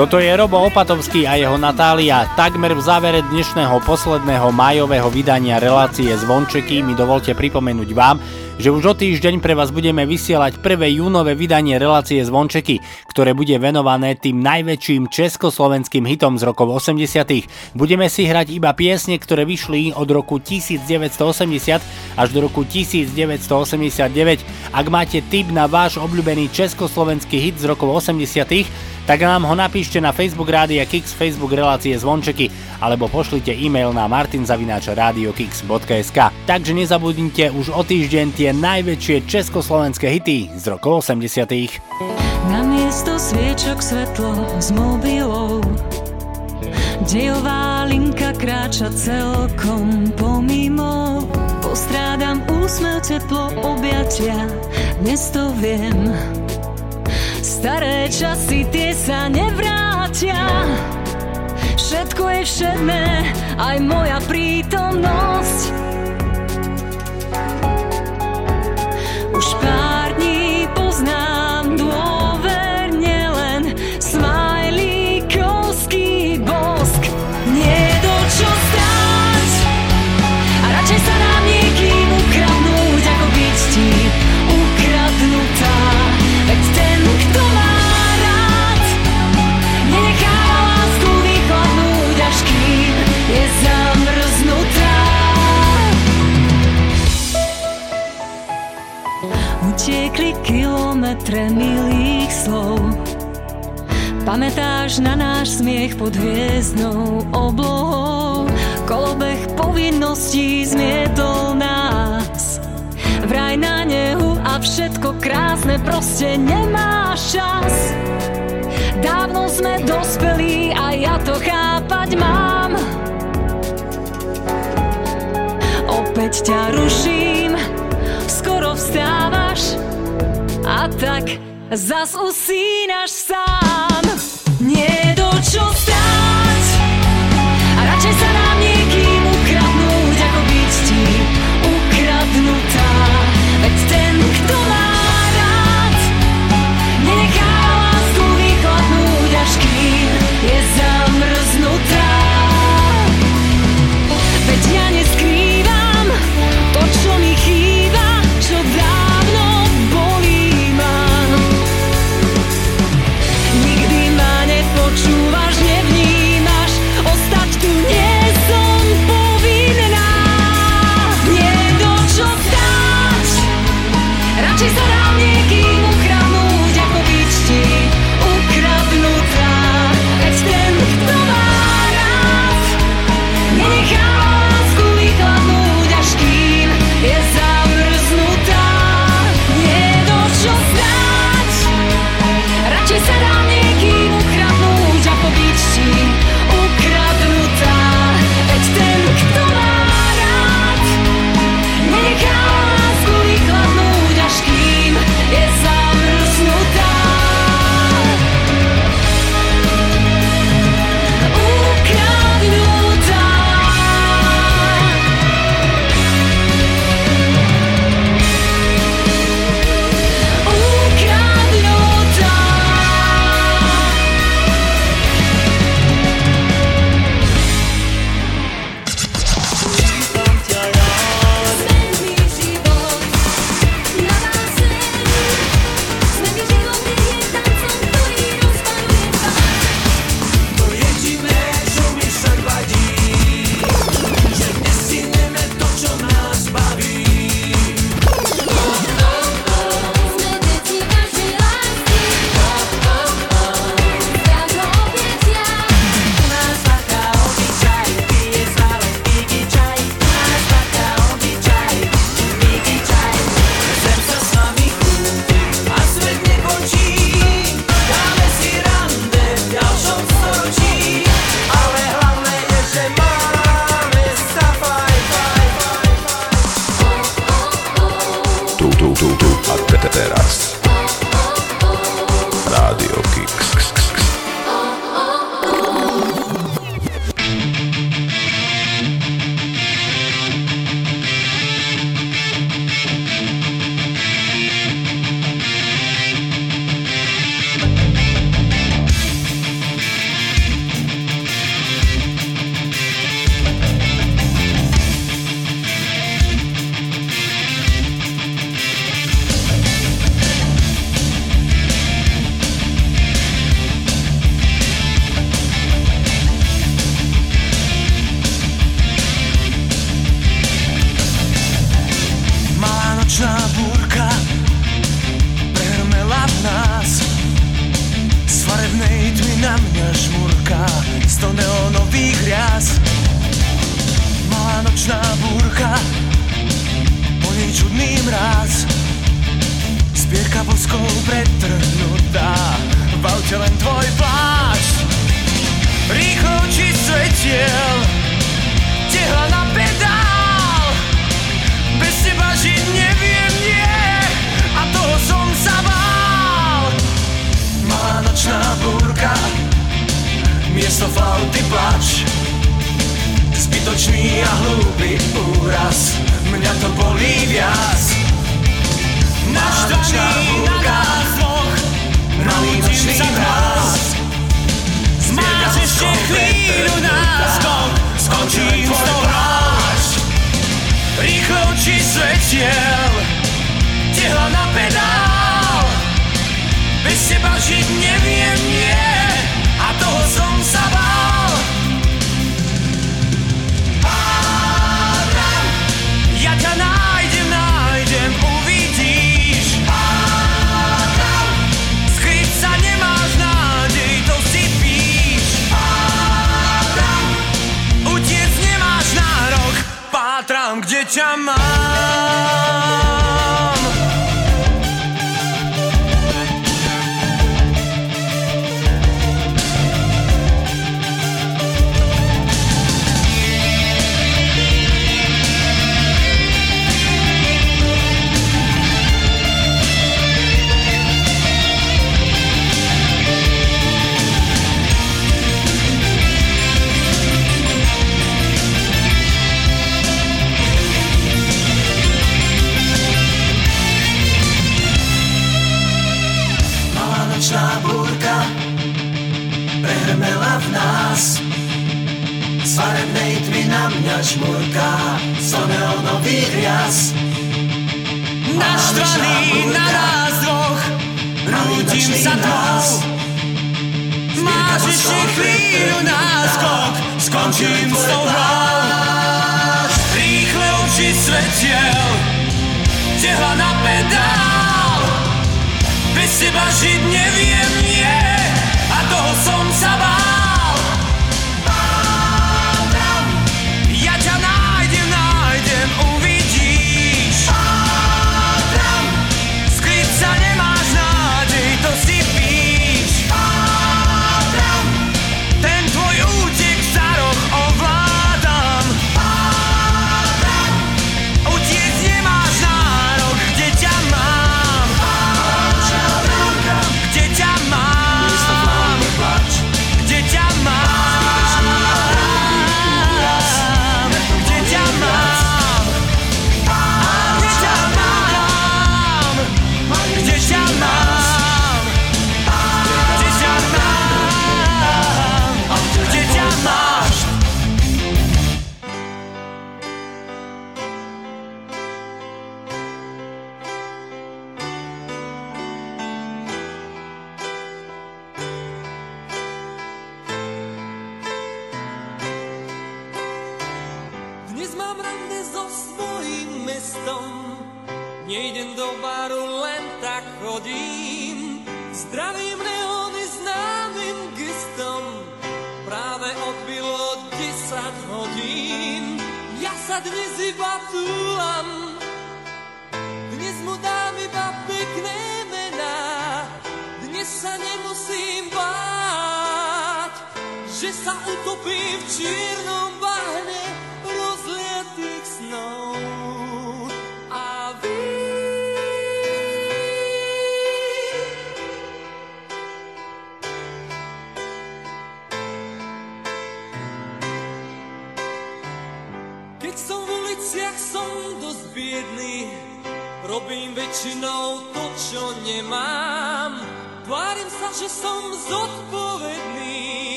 Toto je Robo Opatovský a jeho Natália. Takmer v závere dnešného posledného májového vydania relácie Zvončeky mi dovolte pripomenúť vám, že už o týždeň pre vás budeme vysielať prvé júnové vydanie relácie Zvončeky, ktoré bude venované tým najväčším československým hitom z rokov 80. Budeme si hrať iba piesne, ktoré vyšli od roku 1980 až do roku 1989. Ak máte tip na váš obľúbený československý hit z rokov 80 tak nám ho napíšte na Facebook Rádia Kix, Facebook relácie Zvončeky alebo pošlite e-mail na martinzavináčradiokix.sk Takže nezabudnite už o týždeň tie najväčšie československé hity z rokov 80 Na miesto sviečok svetlo s mobilou. Dejová linka kráča celkom pomimo. Postrádam úsmev, teplo, objatia. Dnes to viem Staré časy, tie sa nevrátia. Všetko je všedné, aj moja prítomnosť. Už pár Utiekli kilometre milých slov. Pamätáš na náš smiech pod hviezdnou oblohou? Kolobeh povinností zmietol nás. Vraj na nehu a všetko krásne proste nemáš čas. Dávno sme dospelí a ja to chápať mám. Opäť ťa ruším, skoro vstávaš a tak zas usínaš sám. Nie do čo stáť přišel Těhla na pedál. Bez teba žít nevím, je mind Jaskyňa žmurká sa neonový hriaz Naštvaný na nás dvoch Rútim sa tvou Máš ešte chvíľu náskok Skončím s tou hrou. Rýchle oči svetiel Tehla na pedál. Bez teba žiť neviem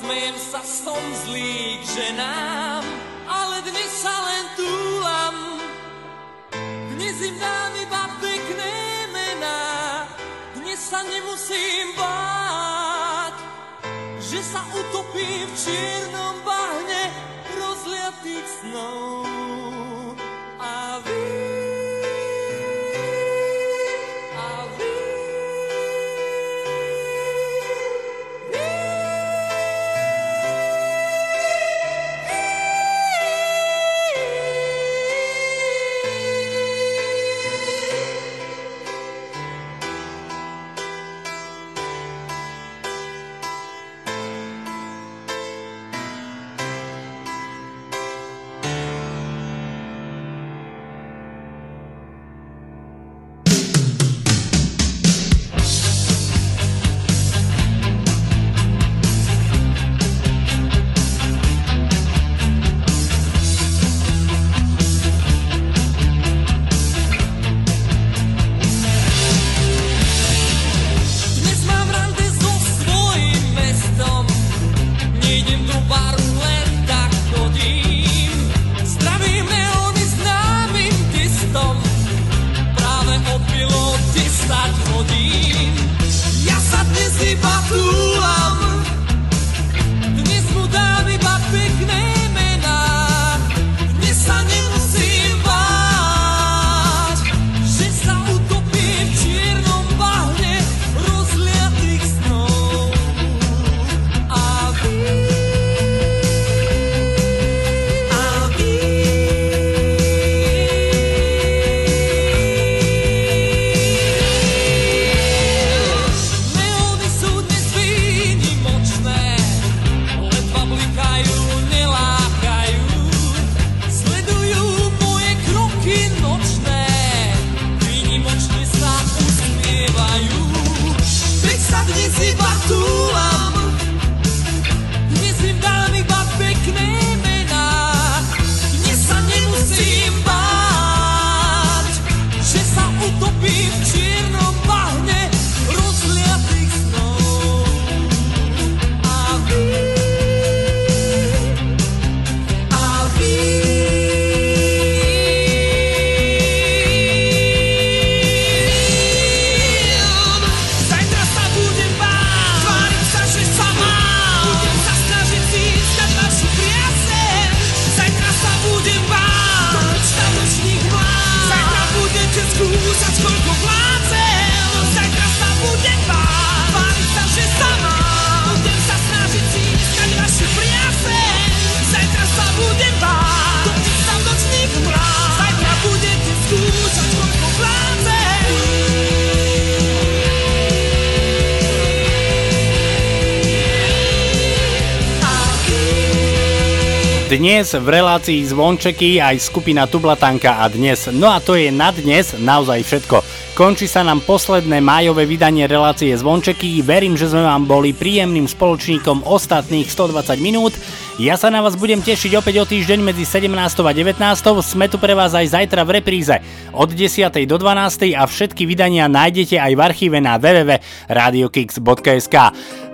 smejem sa, som zlý k ženám, ale dnes sa len túlam. Dnes im dám iba pekné mená, dnes sa nemusím báť, že sa utopím v čiernom bahne rozliatých snov. Dnes v relácii Zvončeky aj skupina Tublatanka a dnes. No a to je na dnes naozaj všetko. Končí sa nám posledné májové vydanie relácie Zvončeky. Verím, že sme vám boli príjemným spoločníkom ostatných 120 minút. Ja sa na vás budem tešiť opäť o týždeň medzi 17. a 19. Sme tu pre vás aj zajtra v repríze od 10. do 12. a všetky vydania nájdete aj v archíve na www.radiokix.sk.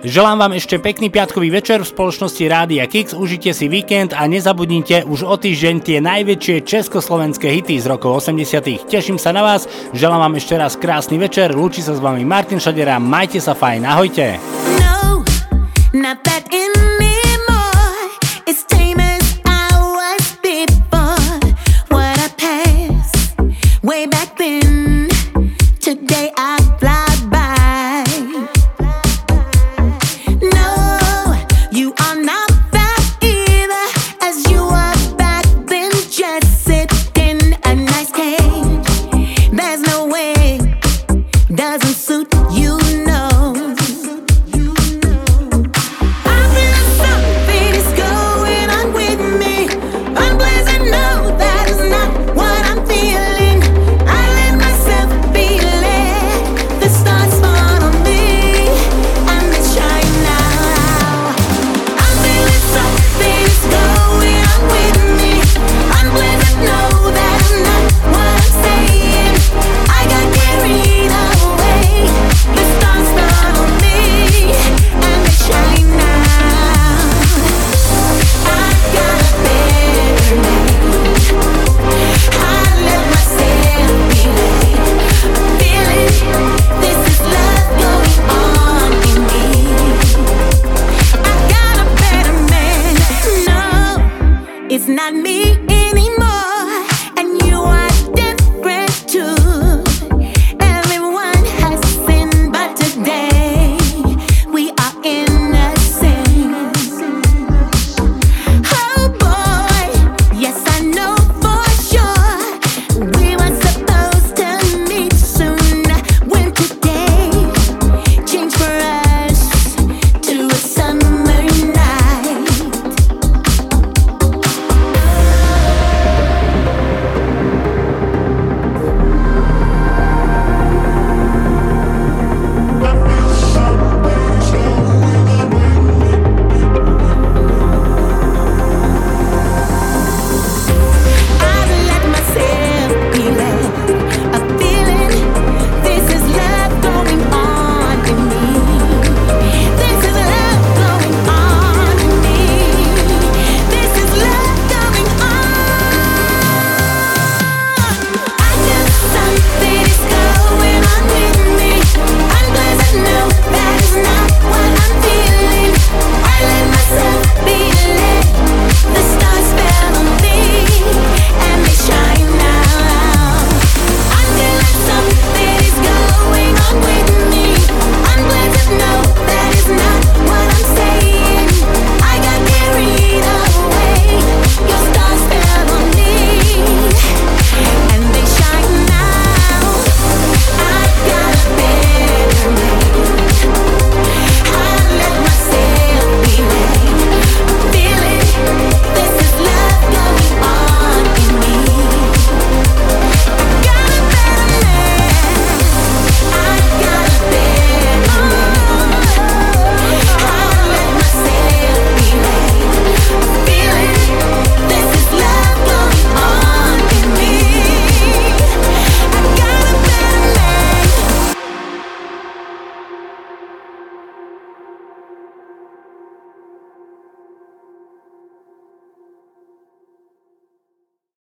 Želám vám ešte pekný piatkový večer v spoločnosti Rádia Kix, užite si víkend a nezabudnite už o týždeň tie najväčšie československé hity z rokov 80. Teším sa na vás, želám vám ešte raz krásny večer, lúči sa s vami Martin Šadera, majte sa fajn, ahojte. No, not that anymore. Way back